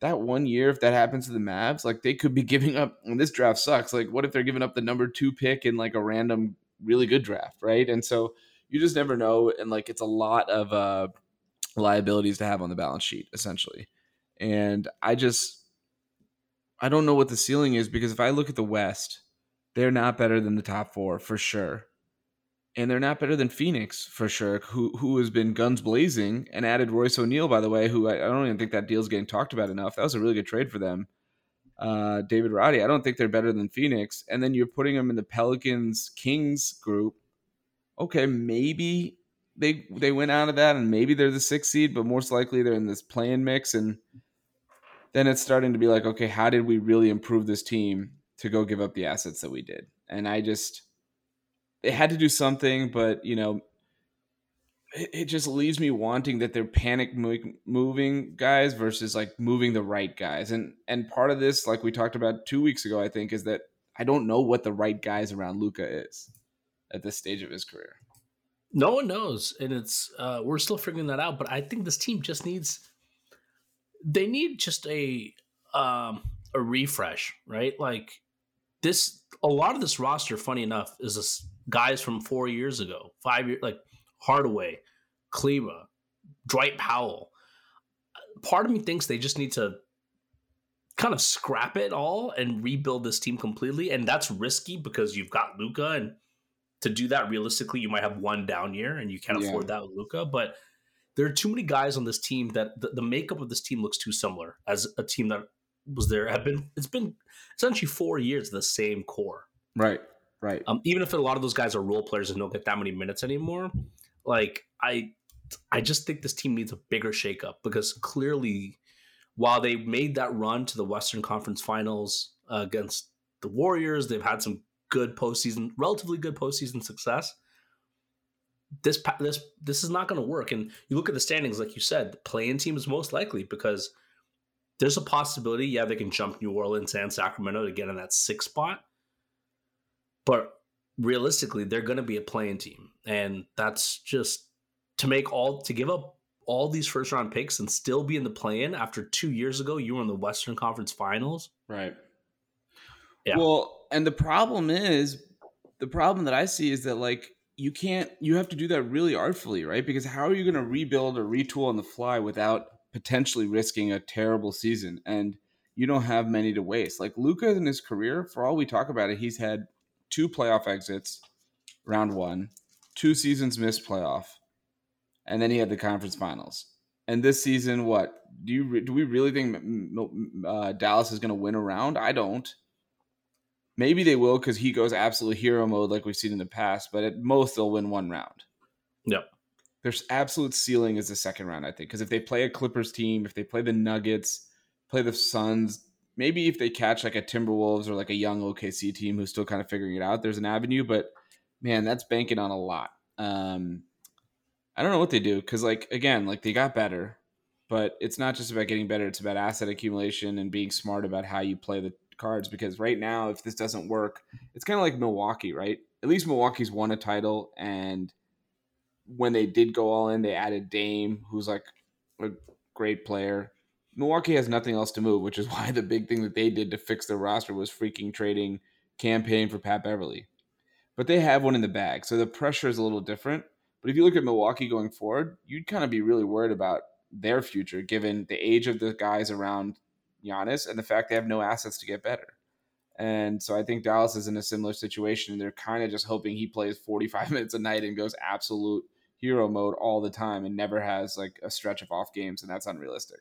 that one year, if that happens to the Mavs, like they could be giving up. And this draft sucks. Like, what if they're giving up the number two pick in like a random, really good draft, right? And so you just never know, and like it's a lot of uh liabilities to have on the balance sheet essentially. And I just I don't know what the ceiling is because if I look at the West, they're not better than the top 4 for sure. And they're not better than Phoenix for sure, who who has been guns blazing and added Royce O'Neale, by the way, who I, I don't even think that deal's getting talked about enough. That was a really good trade for them. Uh, David Roddy, I don't think they're better than Phoenix. And then you're putting them in the Pelicans Kings group. Okay, maybe they they went out of that and maybe they're the sixth seed, but most likely they're in this playing mix. And then it's starting to be like, okay, how did we really improve this team to go give up the assets that we did? And I just they had to do something, but you know, it, it just leaves me wanting that they're panic mo- moving guys versus like moving the right guys. And and part of this, like we talked about two weeks ago, I think, is that I don't know what the right guys around Luka is at this stage of his career. No one knows, and it's uh, we're still figuring that out. But I think this team just needs they need just a um, a refresh, right? Like this, a lot of this roster, funny enough, is this guys from four years ago, five years, like Hardaway, Kleber, Dwight Powell. Part of me thinks they just need to kind of scrap it all and rebuild this team completely, and that's risky because you've got Luka and to do that realistically, you might have one down year and you can't Yeah. afford that with Luka. But there are too many guys on this team that the, the makeup of this team looks too similar as a team that was there. Have been it's been essentially four years of the same core. Right. Right. Um, even if a lot of those guys are role players and don't get that many minutes anymore, like I I just think this team needs a bigger shakeup because clearly, while they made that run to the Western Conference Finals uh, against the Warriors, they've had some good postseason, relatively good postseason success. This this this is not going to work. And you look at the standings, like you said, the playing team is most likely because there's a possibility, yeah, they can jump New Orleans and Sacramento to get in that six spot. But realistically, they're going to be a playing team, and that's just to make all to give up all these first round picks and still be in the play in after two years ago you were in the Western Conference Finals. Right. Yeah. Well, and the problem is the problem that I see is that like you can't you have to do that really artfully, right? Because how are you going to rebuild or retool on the fly without potentially risking a terrible season? And you don't have many to waste. Like Luka in his career, for all we talk about it, he's had two playoff exits, round one, two seasons missed playoff, and then he had the conference finals. And this season, what do you do? We really think uh, Dallas is going to win a round? I don't. Maybe they will because he goes absolute hero mode like we've seen in the past, but at most they'll win one round. Yep. There's absolute ceiling is the second round, I think, because if they play a Clippers team, if they play the Nuggets, play the Suns, maybe if they catch like a Timberwolves or like a young OKC team who's still kind of figuring it out, there's an avenue. But man, that's banking on a lot. Um, I don't know what they do because, like, again, like they got better, but it's not just about getting better. It's about asset accumulation and being smart about how you play the cards. Because right now, if this doesn't work, it's kind of like Milwaukee, right? At least Milwaukee's won a title, and when they did go all in, they added Dame, who's like a great player. Milwaukee has nothing else to move, which is why the big thing that they did to fix their roster was freaking trading campaign for Pat Beverley. But they have one in the bag, so the pressure is a little different. But if you look at Milwaukee going forward, you'd kind of be really worried about their future given the age of the guys around Giannis and the fact they have no assets to get better. And so I think Dallas is in a similar situation. And they're kind of just hoping he plays 45 minutes a night and goes absolute hero mode all the time and never has like a stretch of off games, and that's unrealistic.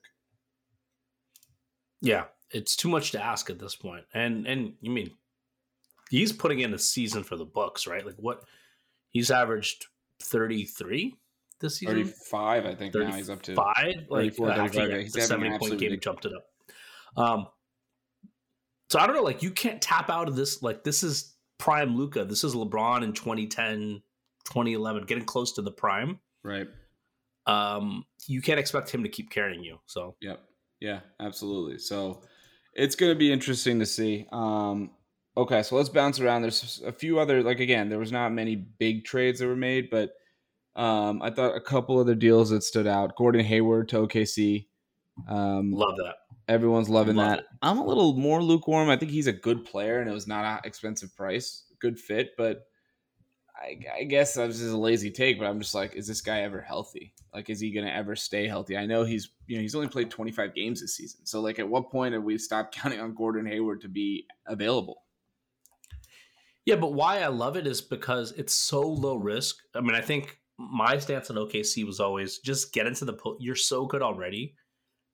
Yeah, it's too much to ask at this point. And and you mean he's putting in a season for the books, right? Like what he's averaged 33 this season. 35, I think 35, now he's up to. Five? Like uh, he's the 70 point game jumped it up. Um so I don't know, like you can't tap out of this. Like this is prime Luka. This is LeBron in 2010, 2011, getting close to the prime. Right. Um, you can't expect him to keep carrying you. So. Yep. Yeah, absolutely. So it's going to be interesting to see. Um, okay, so let's bounce around. There's a few other, like again, there was not many big trades that were made, but um, I thought a couple other deals that stood out. Gordon Hayward to OKC. Um, Love that. Everyone's loving Love that. It. I'm a little more lukewarm. I think he's a good player, and it was not an expensive price, good fit. But I, I guess that was just a lazy take. But I'm just like, is this guy ever healthy? Like, is he going to ever stay healthy? I know he's, you know, he's only played 25 games this season. So, like, at what point have we stopped counting on Gordon Hayward to be available? Yeah, but why I love it is because it's so low risk. I mean, I think my stance on OKC was always just get into the. Po- you're so good already.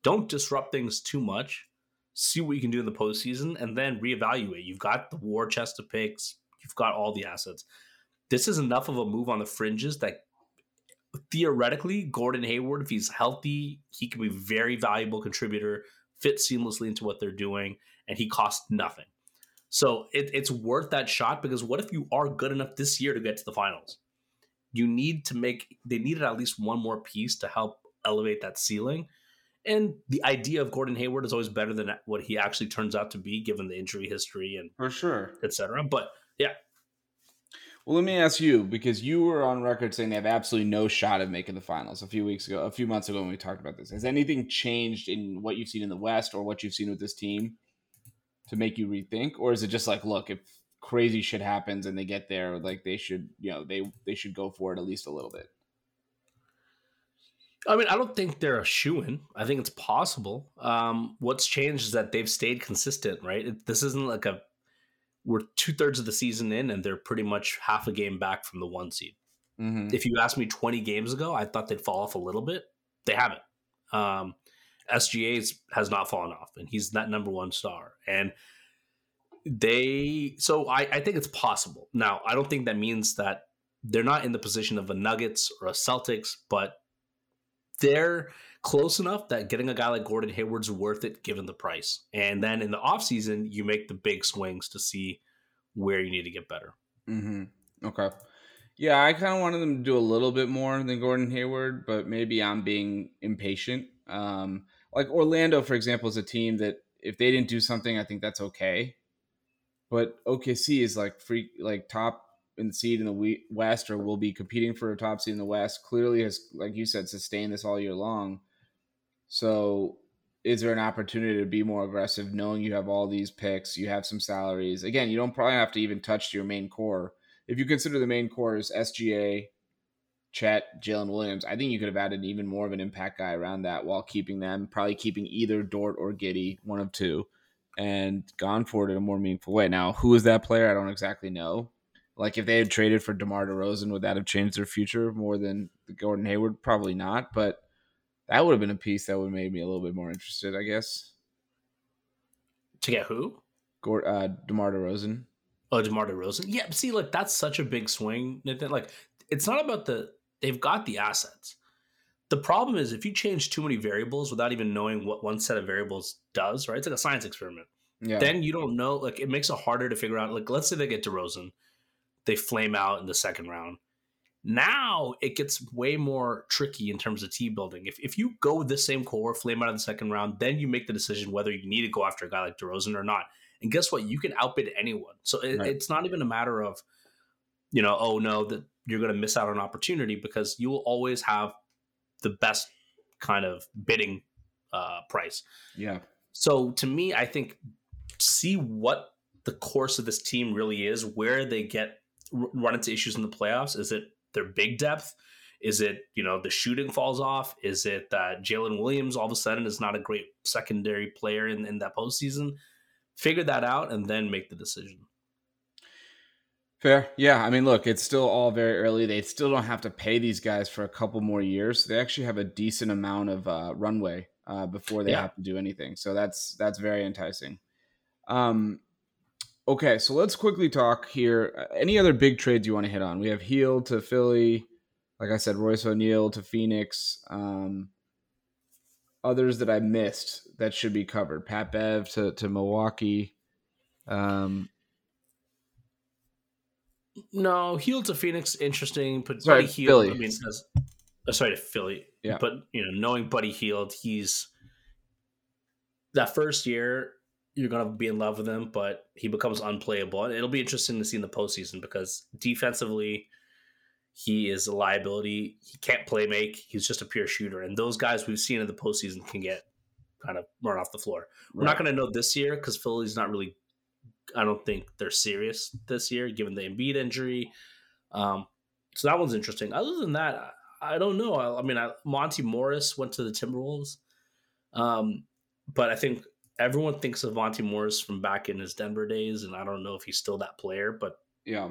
Don't disrupt things too much. See what you can do in the postseason, and then reevaluate. You've got the war chest of picks. You've got all the assets. This is enough of a move on the fringes that theoretically, Gordon Hayward, if he's healthy, he can be a very valuable contributor, fit seamlessly into what they're doing, and he costs nothing. So it, it's worth that shot because what if you are good enough this year to get to the finals? You need to make, they needed at least one more piece to help elevate that ceiling. And the idea of Gordon Hayward is always better than what he actually turns out to be, given the injury history and for sure, etc. But yeah, well, let me ask you because you were on record saying they have absolutely no shot of making the finals a few weeks ago, a few months ago when we talked about this. Has anything changed in what you've seen in the West or what you've seen with this team to make you rethink, or is it just like, look, if crazy shit happens and they get there, like they should, you know, they they should go for it at least a little bit? I mean, I don't think they're a shoe in. I think it's possible. Um, what's changed is that they've stayed consistent, right? It, this isn't like a we're two thirds of the season in, and they're pretty much half a game back from the one seed. Mm-hmm. If you asked me 20 games ago, I thought they'd fall off a little bit. They haven't. Um, SGA has not fallen off, and he's that number one star. And they, so I, I think it's possible. Now, I don't think that means that they're not in the position of a Nuggets or a Celtics, but they're close enough that getting a guy like Gordon Hayward's worth it given the price. And then in the offseason, you make the big swings to see where you need to get better. Mm-hmm. Okay. Yeah, I kind of wanted them to do a little bit more than Gordon Hayward, but maybe I'm being impatient. Um, like Orlando, for example, is a team that if they didn't do something, I think that's okay. But OKC is like free, like top in seed in the West, or will be competing for a top seed in the West. Clearly, has like you said, sustained this all year long. So, is there an opportunity to be more aggressive, knowing you have all these picks, you have some salaries? Again, you don't probably have to even touch your main core. If you consider the main core is SGA, Chet, Jalen Williams, I think you could have added even more of an impact guy around that while keeping them, probably keeping either Dort or Giddey, one of two and gone for it in a more meaningful way. Now, who is that player? I don't exactly know. Like if they had traded for DeMar DeRozan, would that have changed their future more than Gordon Hayward? Probably not, but that would have been a piece that would have made me a little bit more interested, I guess. To get who? Gord, uh, DeMar DeRozan. Oh, DeMar DeRozan. Yeah, see, like that's such a big swing. Nathan. Like, it's not about the they've got the assets. The problem is if you change too many variables without even knowing what one set of variables does, right? It's like a science experiment. Yeah. Then you don't know. Like it makes it harder to figure out. Like let's say they get DeRozan, they flame out in the second round. Now it gets way more tricky in terms of team building. If if you go with the same core, flame out in the second round, then you make the decision whether you need to go after a guy like DeRozan or not. And guess what? You can outbid anyone. So it, right. it's not even a matter of, you know, oh no, that you're going to miss out on an opportunity because you will always have the best kind of bidding uh, price. Yeah. So to me, I think see what the course of this team really is, where they get run into issues in the playoffs. Is it their big depth? Is it you know the shooting falls off? Is it that Jalen Williams all of a sudden is not a great secondary player in, in that postseason? Figure that out and then make the decision. Fair. Yeah. I mean, look, it's still all very early. They still don't have to pay these guys for a couple more years. They actually have a decent amount of uh, runway uh, before they yeah. have to do anything. So that's that's very enticing. Um, okay, so let's quickly talk here. Uh, any other big trades you want to hit on? We have Hield to Philly. Like I said, Royce O'Neale to Phoenix. Um, others that I missed that should be covered. Pat Bev to, to Milwaukee. Um, no, Hield to Phoenix, interesting. But sorry, Buddy Hield, Philly. I mean, has, uh, sorry to Philly. Yeah. But you know, knowing Buddy Hield, he's that first year you're gonna be in love with him, but he becomes unplayable. And it'll be interesting to see in the postseason because defensively, he is a liability. He can't play make. He's just a pure shooter. And those guys we've seen in the postseason can get kind of run off the floor. We're not going to know this year because Philly's not really I don't think they're serious this year, given the Embiid injury. Um, so that one's interesting. Other than that, I, don't know. I, I mean, I, Monte Morris went to the Timberwolves, um, but I think everyone thinks of Monte Morris from back in his Denver days, and I don't know if he's still that player, but yeah,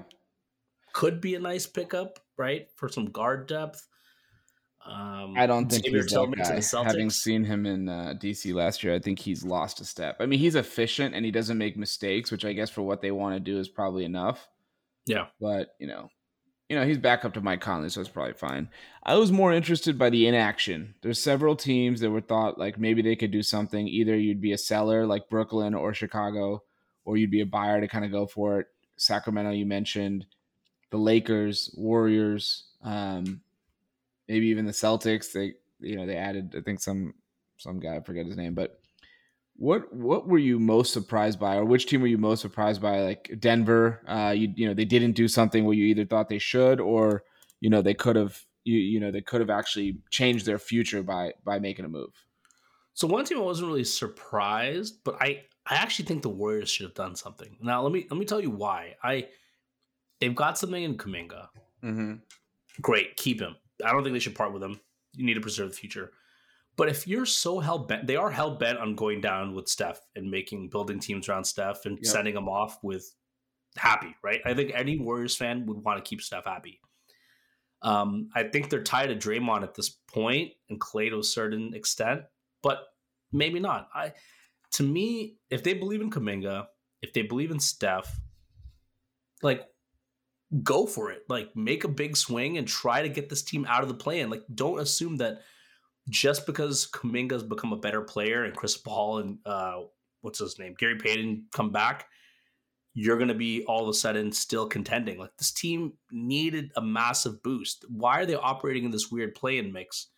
could be a nice pickup, right, for some guard depth. Um, I don't think Xavier he's that guy. Having seen him in uh, DC last year, I think he's lost a step. I mean, he's efficient and he doesn't make mistakes, which I guess for what they want to do is probably enough. Yeah, but you know, you know, he's back up to Mike Conley, so it's probably fine. I was more interested by the inaction. There's several teams that were thought like maybe they could do something. Either you'd be a seller like Brooklyn or Chicago, or you'd be a buyer to kind of go for it. Sacramento, you mentioned the Lakers, Warriors. Um, maybe even the Celtics. They you know they added I think some some guy I forget his name, but what what were you most surprised by, or which team were you most surprised by? Like Denver, uh, you you know they didn't do something where you either thought they should, or you know they could have you you know they could have actually changed their future by by making a move. So one team I wasn't really surprised, but I I actually think the Warriors should have done something. Now let me let me tell you why. I they've got something in Kuminga. Mm-hmm. Great, keep him. I don't think they should part with him. You need to preserve the future. But if you're so hell bent, they are hell bent on going down with Steph and making building teams around Steph and sending them off with happy, right? I think any Warriors fan would want to keep Steph happy. Um, I think they're tied to Draymond at this point and Klay to a certain extent, but maybe not. I, to me, if they believe in Kuminga, if they believe in Steph, like go for it. Like make a big swing and try to get this team out of the play. And like don't assume that just because Kuminga's become a better player and Chris Paul and uh, what's his name, Gary Payton come back, you're going to be all of a sudden still contending. Like this team needed a massive boost. Why are they operating in this weird play-in mix?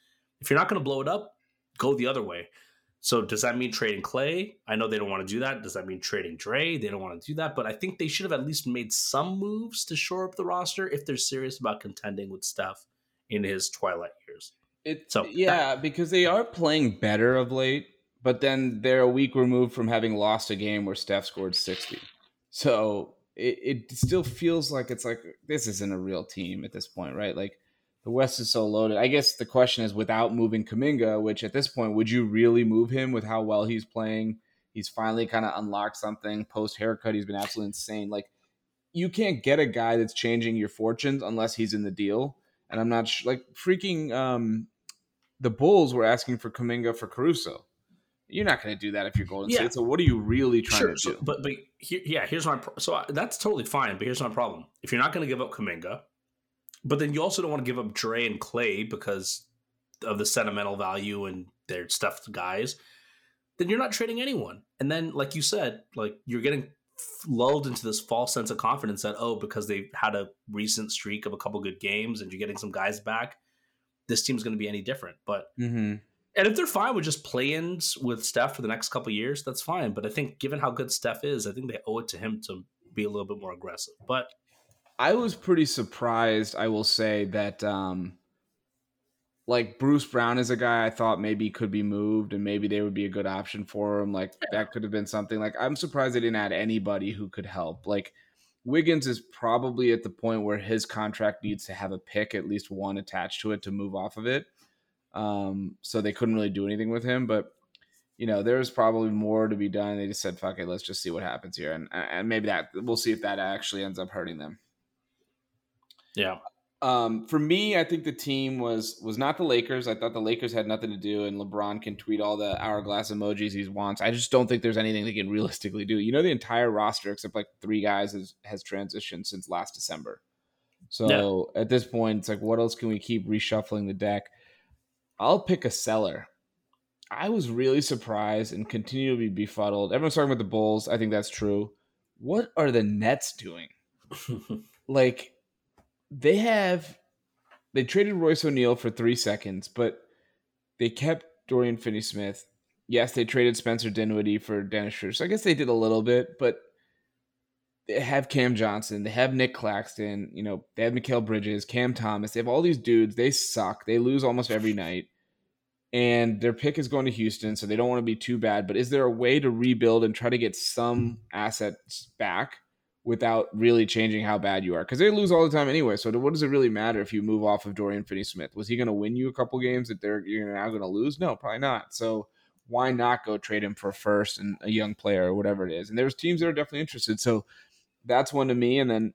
If you're not going to blow it up, go the other way. So does that mean trading Klay? I know they don't want to do that. Does that mean trading Dre? They don't want to do that. But I think they should have at least made some moves to shore up the roster if they're serious about contending with Steph in his twilight years. It, so yeah, that, because they are playing better of late, but then they're a week removed from having lost a game where Steph scored 60. So it, it still feels like it's like this isn't a real team at this point, right? Like the West is so loaded. I guess the question is without moving Kuminga, which at this point, would you really move him with how well he's playing? He's finally kind of unlocked something post haircut. He's been absolutely insane. Like you can't get a guy that's changing your fortunes unless he's in the deal. And I'm not sh- like freaking um, the Bulls were asking for Kuminga for Caruso. You're not going to do that if you're Golden yeah. State. So what are you really trying sure, to do? But but here, yeah, here's my pro- so I, that's totally fine. But here's my problem: if you're not going to give up Kuminga, but then you also don't want to give up Dre and Klay because of the sentimental value and their stuffed guys, then you're not trading anyone. And then, like you said, like you're getting lulled into this false sense of confidence that oh, because they had a recent streak of a couple good games and you're getting some guys back, this team's going to be any different. But mm-hmm. and if they're fine with just play-ins with Steph for the next couple years, that's fine. But I think given how good Steph is, I think they owe it to him to be a little bit more aggressive. But I was pretty surprised, I will say, that um like Bruce Brown is a guy I thought maybe could be moved and maybe they would be a good option for him. Like that could have been something. Like I'm surprised they didn't add anybody who could help. Like Wiggins is probably at the point where his contract needs to have a pick, at least one attached to it to move off of it. Um, so they couldn't really do anything with him, but you know, there's probably more to be done. They just said, "Fuck it, let's just see what happens here," and and maybe that we'll see if that actually ends up hurting them. Yeah. Um, for me, I think the team was was not the Lakers. I thought the Lakers had nothing to do, and LeBron can tweet all the hourglass emojis he wants. I just don't think there's anything they can realistically do. You know, the entire roster except like three guys has, has transitioned since last December. So yeah. at this point, it's like, what else can we keep reshuffling the deck? I'll pick a seller. I was really surprised and continue to be befuddled. Everyone's talking about the Bulls. I think that's true. What are the Nets doing? like they have they traded Royce O'Neale for three seconds, but they kept Dorian Finney Smith. Yes, they traded Spencer Dinwiddie for Dennis Schroeder. So I guess they did a little bit, but they have Cam Johnson, they have Nick Claxton, you know, they have Mikal Bridges, Cam Thomas. They have all these dudes. They suck. They lose almost every night. And their pick is going to Houston, so they don't want to be too bad. But is there a way to rebuild and try to get some assets back? Without really changing how bad you are because they lose all the time anyway. So what does it really matter if you move off of Dorian Finney-Smith? Was he going to win you a couple games that they're you're now going to lose? No, probably not. So why not go trade him for first and a young player or whatever it is? And there's teams that are definitely interested. So that's one to me. And then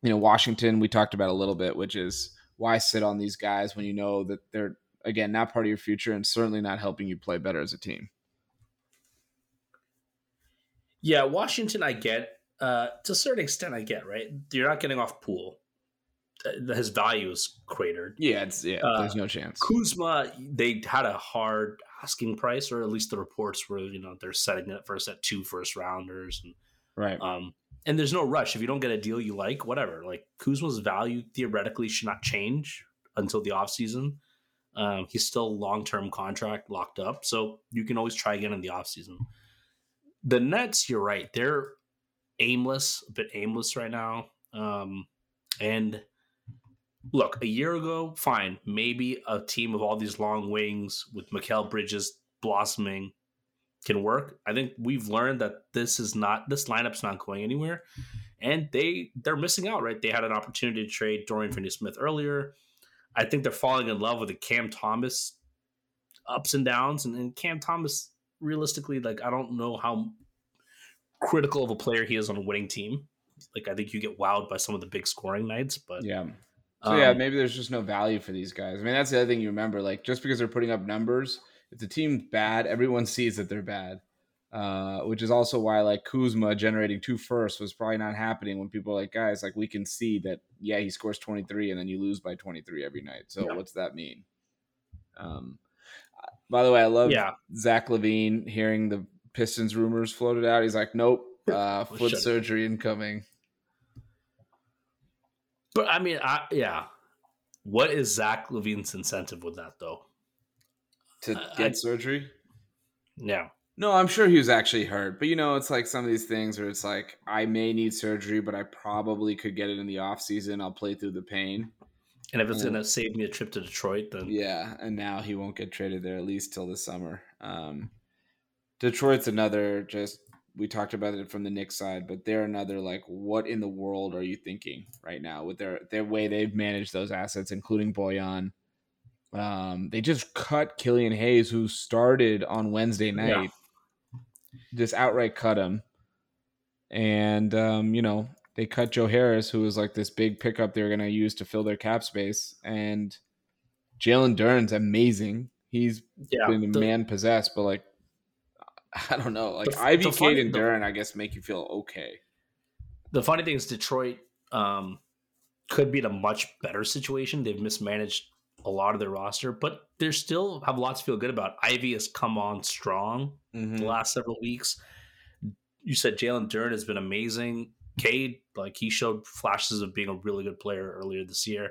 you know Washington we talked about a little bit, which is why sit on these guys when you know that they're again not part of your future and certainly not helping you play better as a team. Yeah, Washington, I get uh, to a certain extent, I get right. You're not getting off Poole. Uh, his value is cratered. Yeah, it's yeah. Uh, there's no chance. Kuzma, they had a hard asking price, or at least the reports were, you know, they're setting it first at two first rounders, and right. Um, and there's no rush if you don't get a deal you like, whatever. Like Kuzma's value theoretically should not change until the off season. Um, he's still long term contract locked up, so you can always try again in the off season. The Nets, you're right. They're aimless, a bit aimless right now. Um, and look, a year ago, fine, maybe a team of all these long wings with Mikal Bridges blossoming can work. I think we've learned that this is not this lineup's not going anywhere, and they they're missing out. Right, they had an opportunity to trade Dorian Finney-Smith earlier. I think they're falling in love with the Cam Thomas ups and downs, and, and Cam Thomas realistically, like I don't know how critical of a player he is on a winning team. Like I think you get wowed by some of the big scoring nights, but yeah. So um, yeah, maybe there's just no value for these guys. I mean, that's the other thing you remember. Like just because they're putting up numbers, if the team's bad, everyone sees that they're bad. Uh, which is also why like Kuzma generating two firsts was probably not happening when people are like, guys, like we can see that yeah, he scores 23 and then you lose by 23 every night. So yeah. what's that mean? Um, By the way, I love Yeah. Zach LaVine hearing the Pistons rumors floated out. He's like, nope, uh, foot surgery incoming. But I mean, I, yeah. What is Zach LaVine's incentive with that, though? To get I- surgery? Yeah. No, I'm sure he was actually hurt. But you know, it's like some of these things where it's like, I may need surgery, but I probably could get it in the off season. I'll play through the pain. And if it's going to save me a trip to Detroit, then Yeah, and now he won't get traded there at least till the summer. Um, Detroit's another just we talked about it from the Knicks side, but they're another like what in the world are you thinking right now with their their way they've managed those assets, including Bojan. Um, they just cut Killian Hayes, who started on Wednesday night. Just outright cut him, and um, you know they cut Joe Harris, who was like this big pickup they were going to use to fill their cap space, and Jalen Duren's amazing. He's yeah. been the- man possessed, but like I don't know, like The- Ivey, the Cade, funny- and Duren, I guess make you feel okay. the funny thing is Detroit um, could be in a much better situation. They've mismanaged a lot of their roster, but they still have lots to feel good about. Ivey has come on strong Mm-hmm. the last several weeks. You said Jalen Duren has been amazing. Cade, like he showed flashes of being a really good player earlier this year.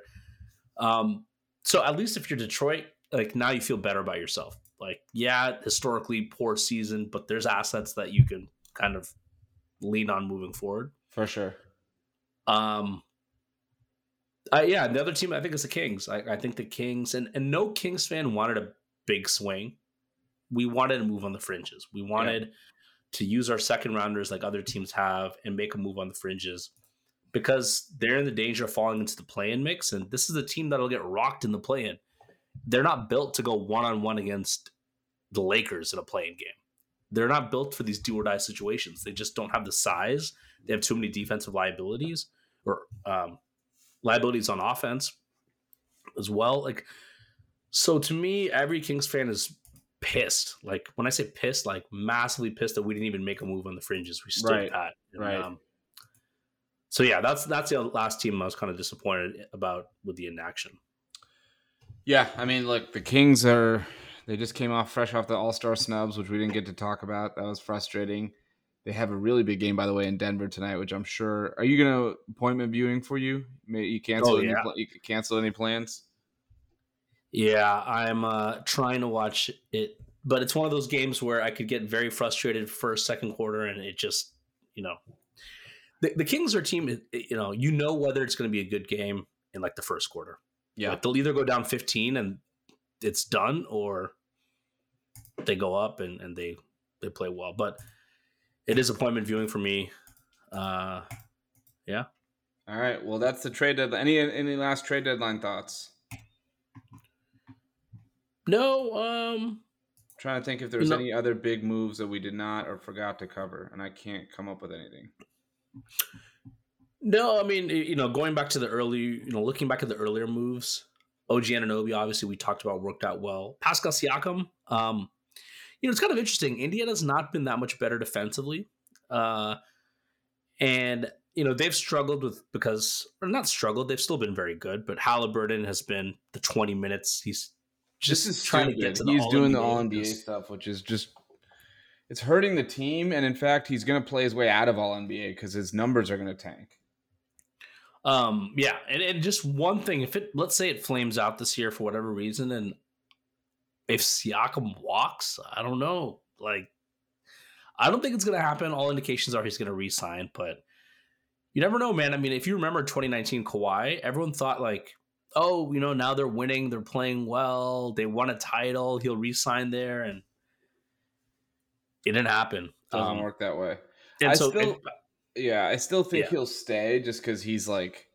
Um, so at least if you're Detroit, like now you feel better about yourself. Like, yeah, historically poor season, but there's assets that you can kind of lean on moving forward. For sure. Um, uh, yeah, the other team I think is the Kings. I, I think the Kings and and no Kings fan wanted a big swing. We wanted to move on the fringes. We wanted to use our second rounders like other teams have and make a move on the fringes because they're in the danger of falling into the play-in mix. And this is a team that'll get rocked in the play-in. They're not built to go one-on-one against the Lakers in a play-in game. They're not built for these do or die situations. They just don't have the size. They have too many defensive liabilities or um, liabilities on offense as well. Like, so to me, every Kings fan is pissed. Like when I say pissed, like massively pissed that we didn't even make a move on the fringes. We stood Right, pat. And, right. Um, so yeah, that's that's the last team I was kind of disappointed about with the inaction. Yeah, I mean, look, the Kings are they just came off fresh off the All Star snubs, which we didn't get to talk about. That was frustrating. They have a really big game, by the way, in Denver tonight, which I'm sure. Are you gonna appointment viewing for you? May you cancel Oh, any yeah. pl- you cancel any plans? Yeah, I'm uh, trying to watch it, but it's one of those games where I could get very frustrated first, second quarter, and it just, you know, the, the Kings are a team. You know, you know whether it's going to be a good game in like the first quarter. Yeah, Like, they'll either go down 15 and it's done, or they go up and, and they they play well. But it is appointment viewing for me. Uh, yeah. All right. Well, that's the trade deadline. Any any last trade deadline thoughts? no, um, trying to think if there's No. any other big moves that we did not or forgot to cover, and I can't come up with anything. No, I mean, you know, going back to the early, you know, looking back at the earlier moves, OG Anunoby, obviously, we talked about worked out well. Pascal Siakam, um, you know, it's kind of interesting. Indiana's not been that much better defensively. Uh, and, you know, they've struggled with because, or not struggled, they've still been very good, but Halliburton has been the 20 minutes. He's just This is trying stupid. to get to the He's doing the All stuff, which is just it's hurting the team, and in fact, he's going to play his way out of All NBA because his numbers are going to tank. Um, yeah, and, and just one thing, if it let's say it flames out this year for whatever reason, and if Siakam walks, I don't know. Like, I don't think it's gonna happen. All indications are he's gonna resign, but you never know, man. I mean, if you remember 2019 Kawhi, everyone thought like, oh, you know, now they're winning, they're playing well, they won a title, he'll resign there, and it didn't happen. Doesn't Um, work that way. And I so, still- and- Yeah, I still think Yeah. he'll stay just because he's like,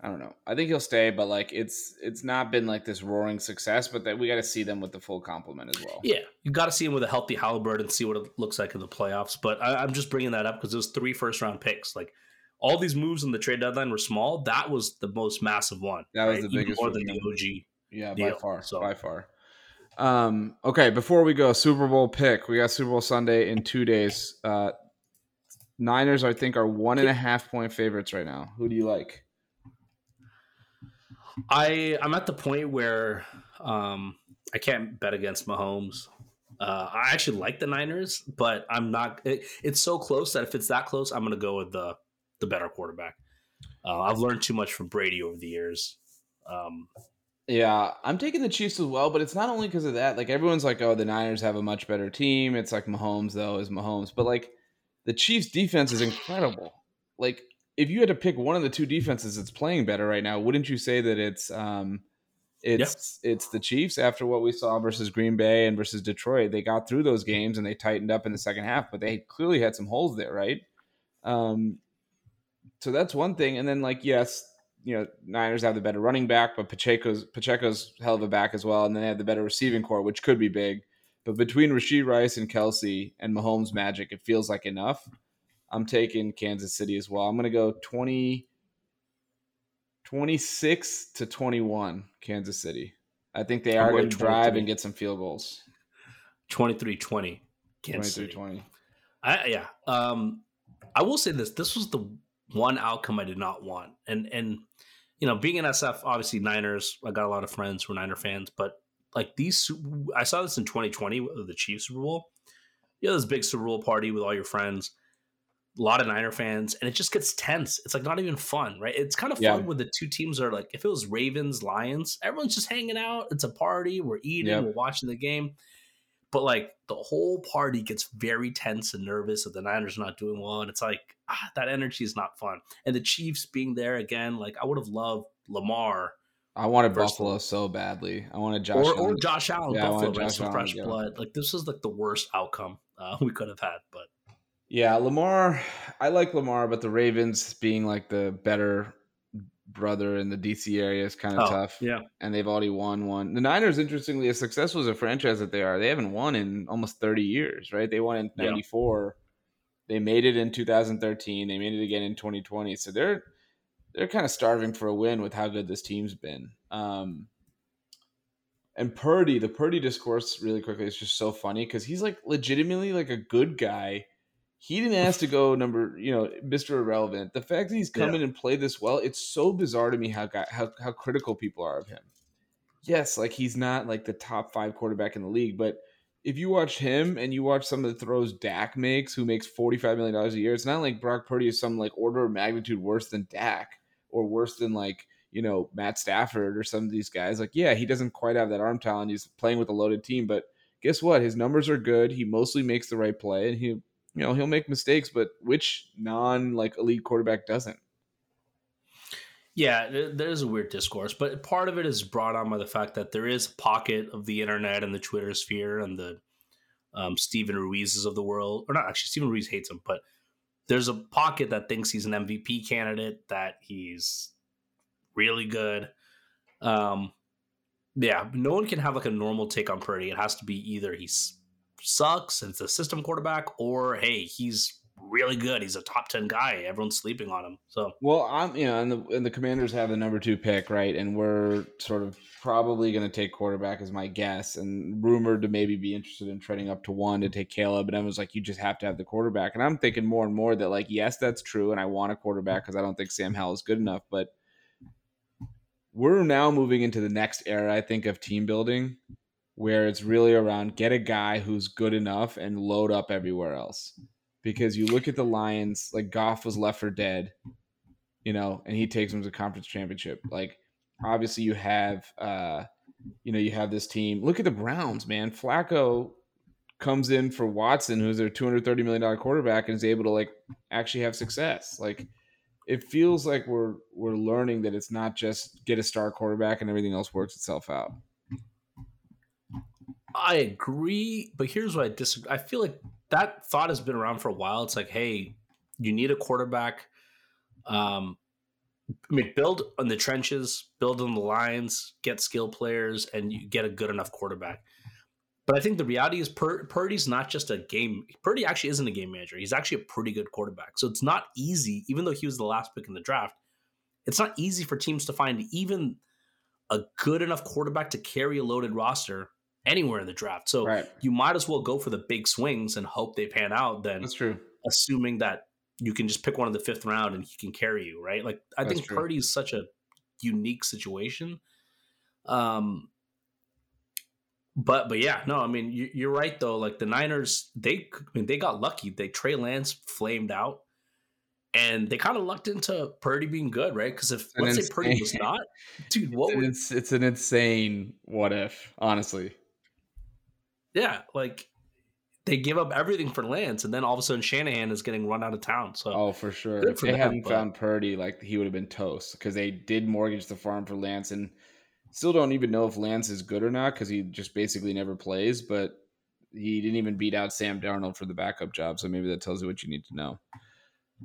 I don't know. I think he'll stay, but like it's it's not been like this roaring success. But that we got to see them with the full complement as well. Yeah, you got to see him with a healthy Halliburton and see what it looks like in the playoffs. But I, I'm just bringing that up because it was three first round picks. Like all these moves in the trade deadline were small. That was the most massive one. That was the Even biggest more than the OG. Yeah, by far, so- by far. Um, okay, before we go, Super Bowl pick. We got Super Bowl Sunday in two days. Uh, Niners, I think, are one and a half point favorites right now. Who do you like? I I'm at the point where um, I can't bet against Mahomes. Uh, I actually like the Niners, but I'm not. It, it's so close that if it's that close, I'm going to go with the the better quarterback. Uh, I've learned too much from Brady over the years. Um, yeah, I'm taking the Chiefs as well, but it's not only because of that. Like everyone's like, "Oh, the Niners have a much better team." It's like Mahomes though is Mahomes, but like the Chiefs' defense is incredible. Like if you had to pick one of the two defenses that's playing better right now, wouldn't you say that it's um it's it's the Chiefs after what we saw versus Green Bay and versus Detroit. They got through those games and they tightened up in the second half, but they clearly had some holes there, right? Um so that's one thing. And then like yes, you know, Niners have the better running back, but Pacheco's Pacheco's hell of a back as well, and then they have the better receiving corps, which could be big. But between Rashee Rice and Kelce and Mahomes magic, it feels like enough. I'm taking Kansas City as well. I'm going to go 20, 26 to 21, Kansas City. I think they are going to drive and get some field goals. 23 20, Kansas 23 20. I, yeah. Um, I will say this this was the one outcome I did not want. And, and, you know, being an SF, obviously Niners, I got a lot of friends who are Niner fans, but like these, I saw this in 2020 with the Chiefs Super Bowl. You know, this big Super Bowl party with all your friends a lot of Niner fans, and it just gets tense. It's like not even fun, right? It's kind of fun yeah. when the two teams are like, if it was Ravens, Lions, everyone's just hanging out. It's a party. We're eating, yeah. we're watching the game. But like the whole party gets very tense and nervous that the Niners are not doing well. And it's like, ah, that energy is not fun. And the Chiefs being there again, like I would have loved Lamar. I wanted Buffalo so badly. I wanted Josh or, Allen. or Josh Allen, yeah, Buffalo, Josh Allen, fresh blood. Like this was like the worst outcome uh, we could have had. But yeah, Lamar. I like Lamar, but the Ravens being like the better brother in the DC area is kind of oh, tough. Yeah, and they've already won one. The Niners, interestingly, as successful as a franchise that they are, they haven't won in almost thirty years. Right? They won in '94. Yeah. They made it in 2013. They made it again in 2020. So they're they're kind of starving for a win with how good this team's been. Um, and Purdy, the Purdy discourse, really quickly, is just so funny because he's like legitimately like a good guy he didn't ask to go number, you know, Mr. Irrelevant. The fact that he's come yeah. in and played this well, it's so bizarre to me how how how critical people are of him. Yes, like he's not like the top five quarterback in the league, but if you watch him and you watch some of the throws Dak makes, who makes forty five million dollars a year, it's not like Brock Purdy is some like order of magnitude worse than Dak or worse than like you know Matt Stafford or some of these guys. Like, yeah, he doesn't quite have that arm talent. He's playing with a loaded team, but guess what? His numbers are good. He mostly makes the right play, and he you know he'll make mistakes, but which non like elite quarterback doesn't? Yeah, there's a weird discourse, but part of it is brought on by the fact that there is a pocket of the internet and the Twitter sphere and the um, Steven Ruiz's of the world, or not actually, Steven Ruiz hates him, but there's a pocket that thinks he's an MVP candidate, that he's really good. Um, yeah, no one can have like a normal take on Purdy. It has to be either he sucks and it's a system quarterback, or hey, he's really good. He's a top ten guy. Everyone's sleeping on him. So well, I'm you know, and the and the Commanders have the number two pick, right? And we're sort of probably going to take quarterback as my guess, and rumored to maybe be interested in trading up to one to take Caleb. And I was like, you just have to have the quarterback. And I'm thinking more and more that like, yes, that's true, and I want a quarterback because I don't think Sam Howell is good enough, but. We're now moving into the next era, I think, of team building where it's really around get a guy who's good enough and load up everywhere else. Because you look at the Lions, like Goff was left for dead, you know, and he takes them to conference championship. Like obviously you have uh you know, you have this team. Look at the Browns, man. Flacco comes in for Watson, who's their two hundred thirty million dollar quarterback, and is able to like actually have success. Like it feels like we're we're learning that it's not just get a star quarterback and everything else works itself out. I agree, but here's what I disagree. I feel like that thought has been around for a while. It's like, hey, you need a quarterback. Um, I mean, build on the trenches, build on the lines, get skill players, and you get a good enough quarterback. But I think the reality is Pur- Purdy's not just a game. Purdy actually isn't a game manager. He's actually a pretty good quarterback. So it's not easy, even though he was the last pick in the draft. It's not easy for teams to find even a good enough quarterback to carry a loaded roster anywhere in the draft. So right. you might as well go for the big swings and hope they pan out. Then that's true. Assuming that you can just pick one in the fifth round and he can carry you, right? Like I that's think true. Purdy is such a unique situation. Um, but but yeah, no, I mean you, are right though. Like the Niners, they I mean they got lucky. They Trey Lance flamed out, and they kind of lucked into Purdy being good, right? Because if let's insane, say Purdy was not, dude, what? It's, would, it's it's an insane what if, honestly. Yeah, like they give up everything for Lance, and then all of a sudden Shanahan is getting run out of town. So oh, for sure. If they them, hadn't but... found Purdy, like he would have been toast because they did mortgage the farm for Lance, and still don't even know if Lance is good or not because he just basically never plays. But he didn't even beat out Sam Darnold for the backup job, so maybe that tells you what you need to know.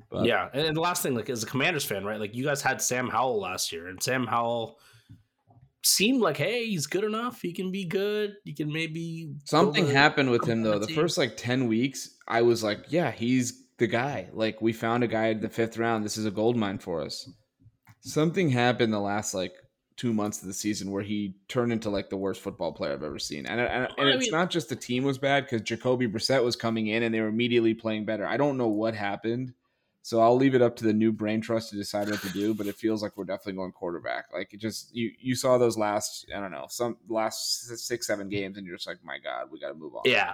But... yeah, and the last thing, like as a Commanders fan, right? Like you guys had Sam Howell last year, and Sam Howell seemed like, hey, he's good enough. He can be good. He can maybe something happened with him though. The first like ten weeks, I was like, yeah, he's the guy. Like we found a guy in the fifth round. This is a gold mine for us. Something happened the last like two months of the season where he turned into like the worst football player I've ever seen. And, and, and it's not just the team was bad because Jacoby Brissett was coming in and they were immediately playing better. I don't know what happened. So I'll leave it up to the new brain trust to decide what to do, but it feels like we're definitely going quarterback. Like it just you you saw those last I don't know some last six seven games, and you're just like, my God, we got to move on. Yeah,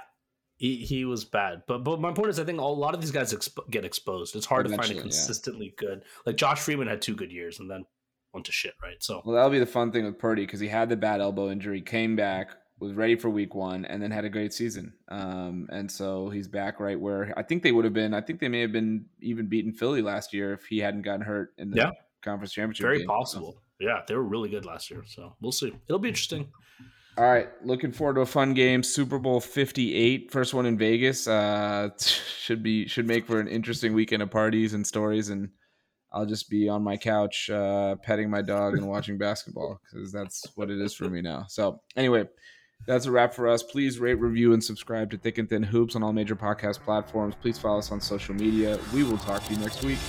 he, he was bad. But but my point is, I think a lot of these guys exp- get exposed. It's hard Eventually, to find a consistently yeah. good. Like Josh Freeman had two good years, and then went to shit, right? So well, that'll be the fun thing with Purdy because he had the bad elbow injury, came back, was ready for week one and then had a great season. Um, and so he's back right where I think they would have been. I think they may have been even beaten Philly last year if he hadn't gotten hurt in the yeah. conference championship. Very game. possible. Yeah, they were really good last year. So we'll see. It'll be interesting. All right, looking forward to a fun game. Super Bowl 58, first one in Vegas. Uh, should be should make for an interesting weekend of parties and stories and I'll just be on my couch uh, petting my dog and watching basketball because that's what it is for me now. So anyway, that's a wrap for us. Please rate, review, and subscribe to Thick and Thin Hoops on all major podcast platforms. Please follow us on social media. We will talk to you next week.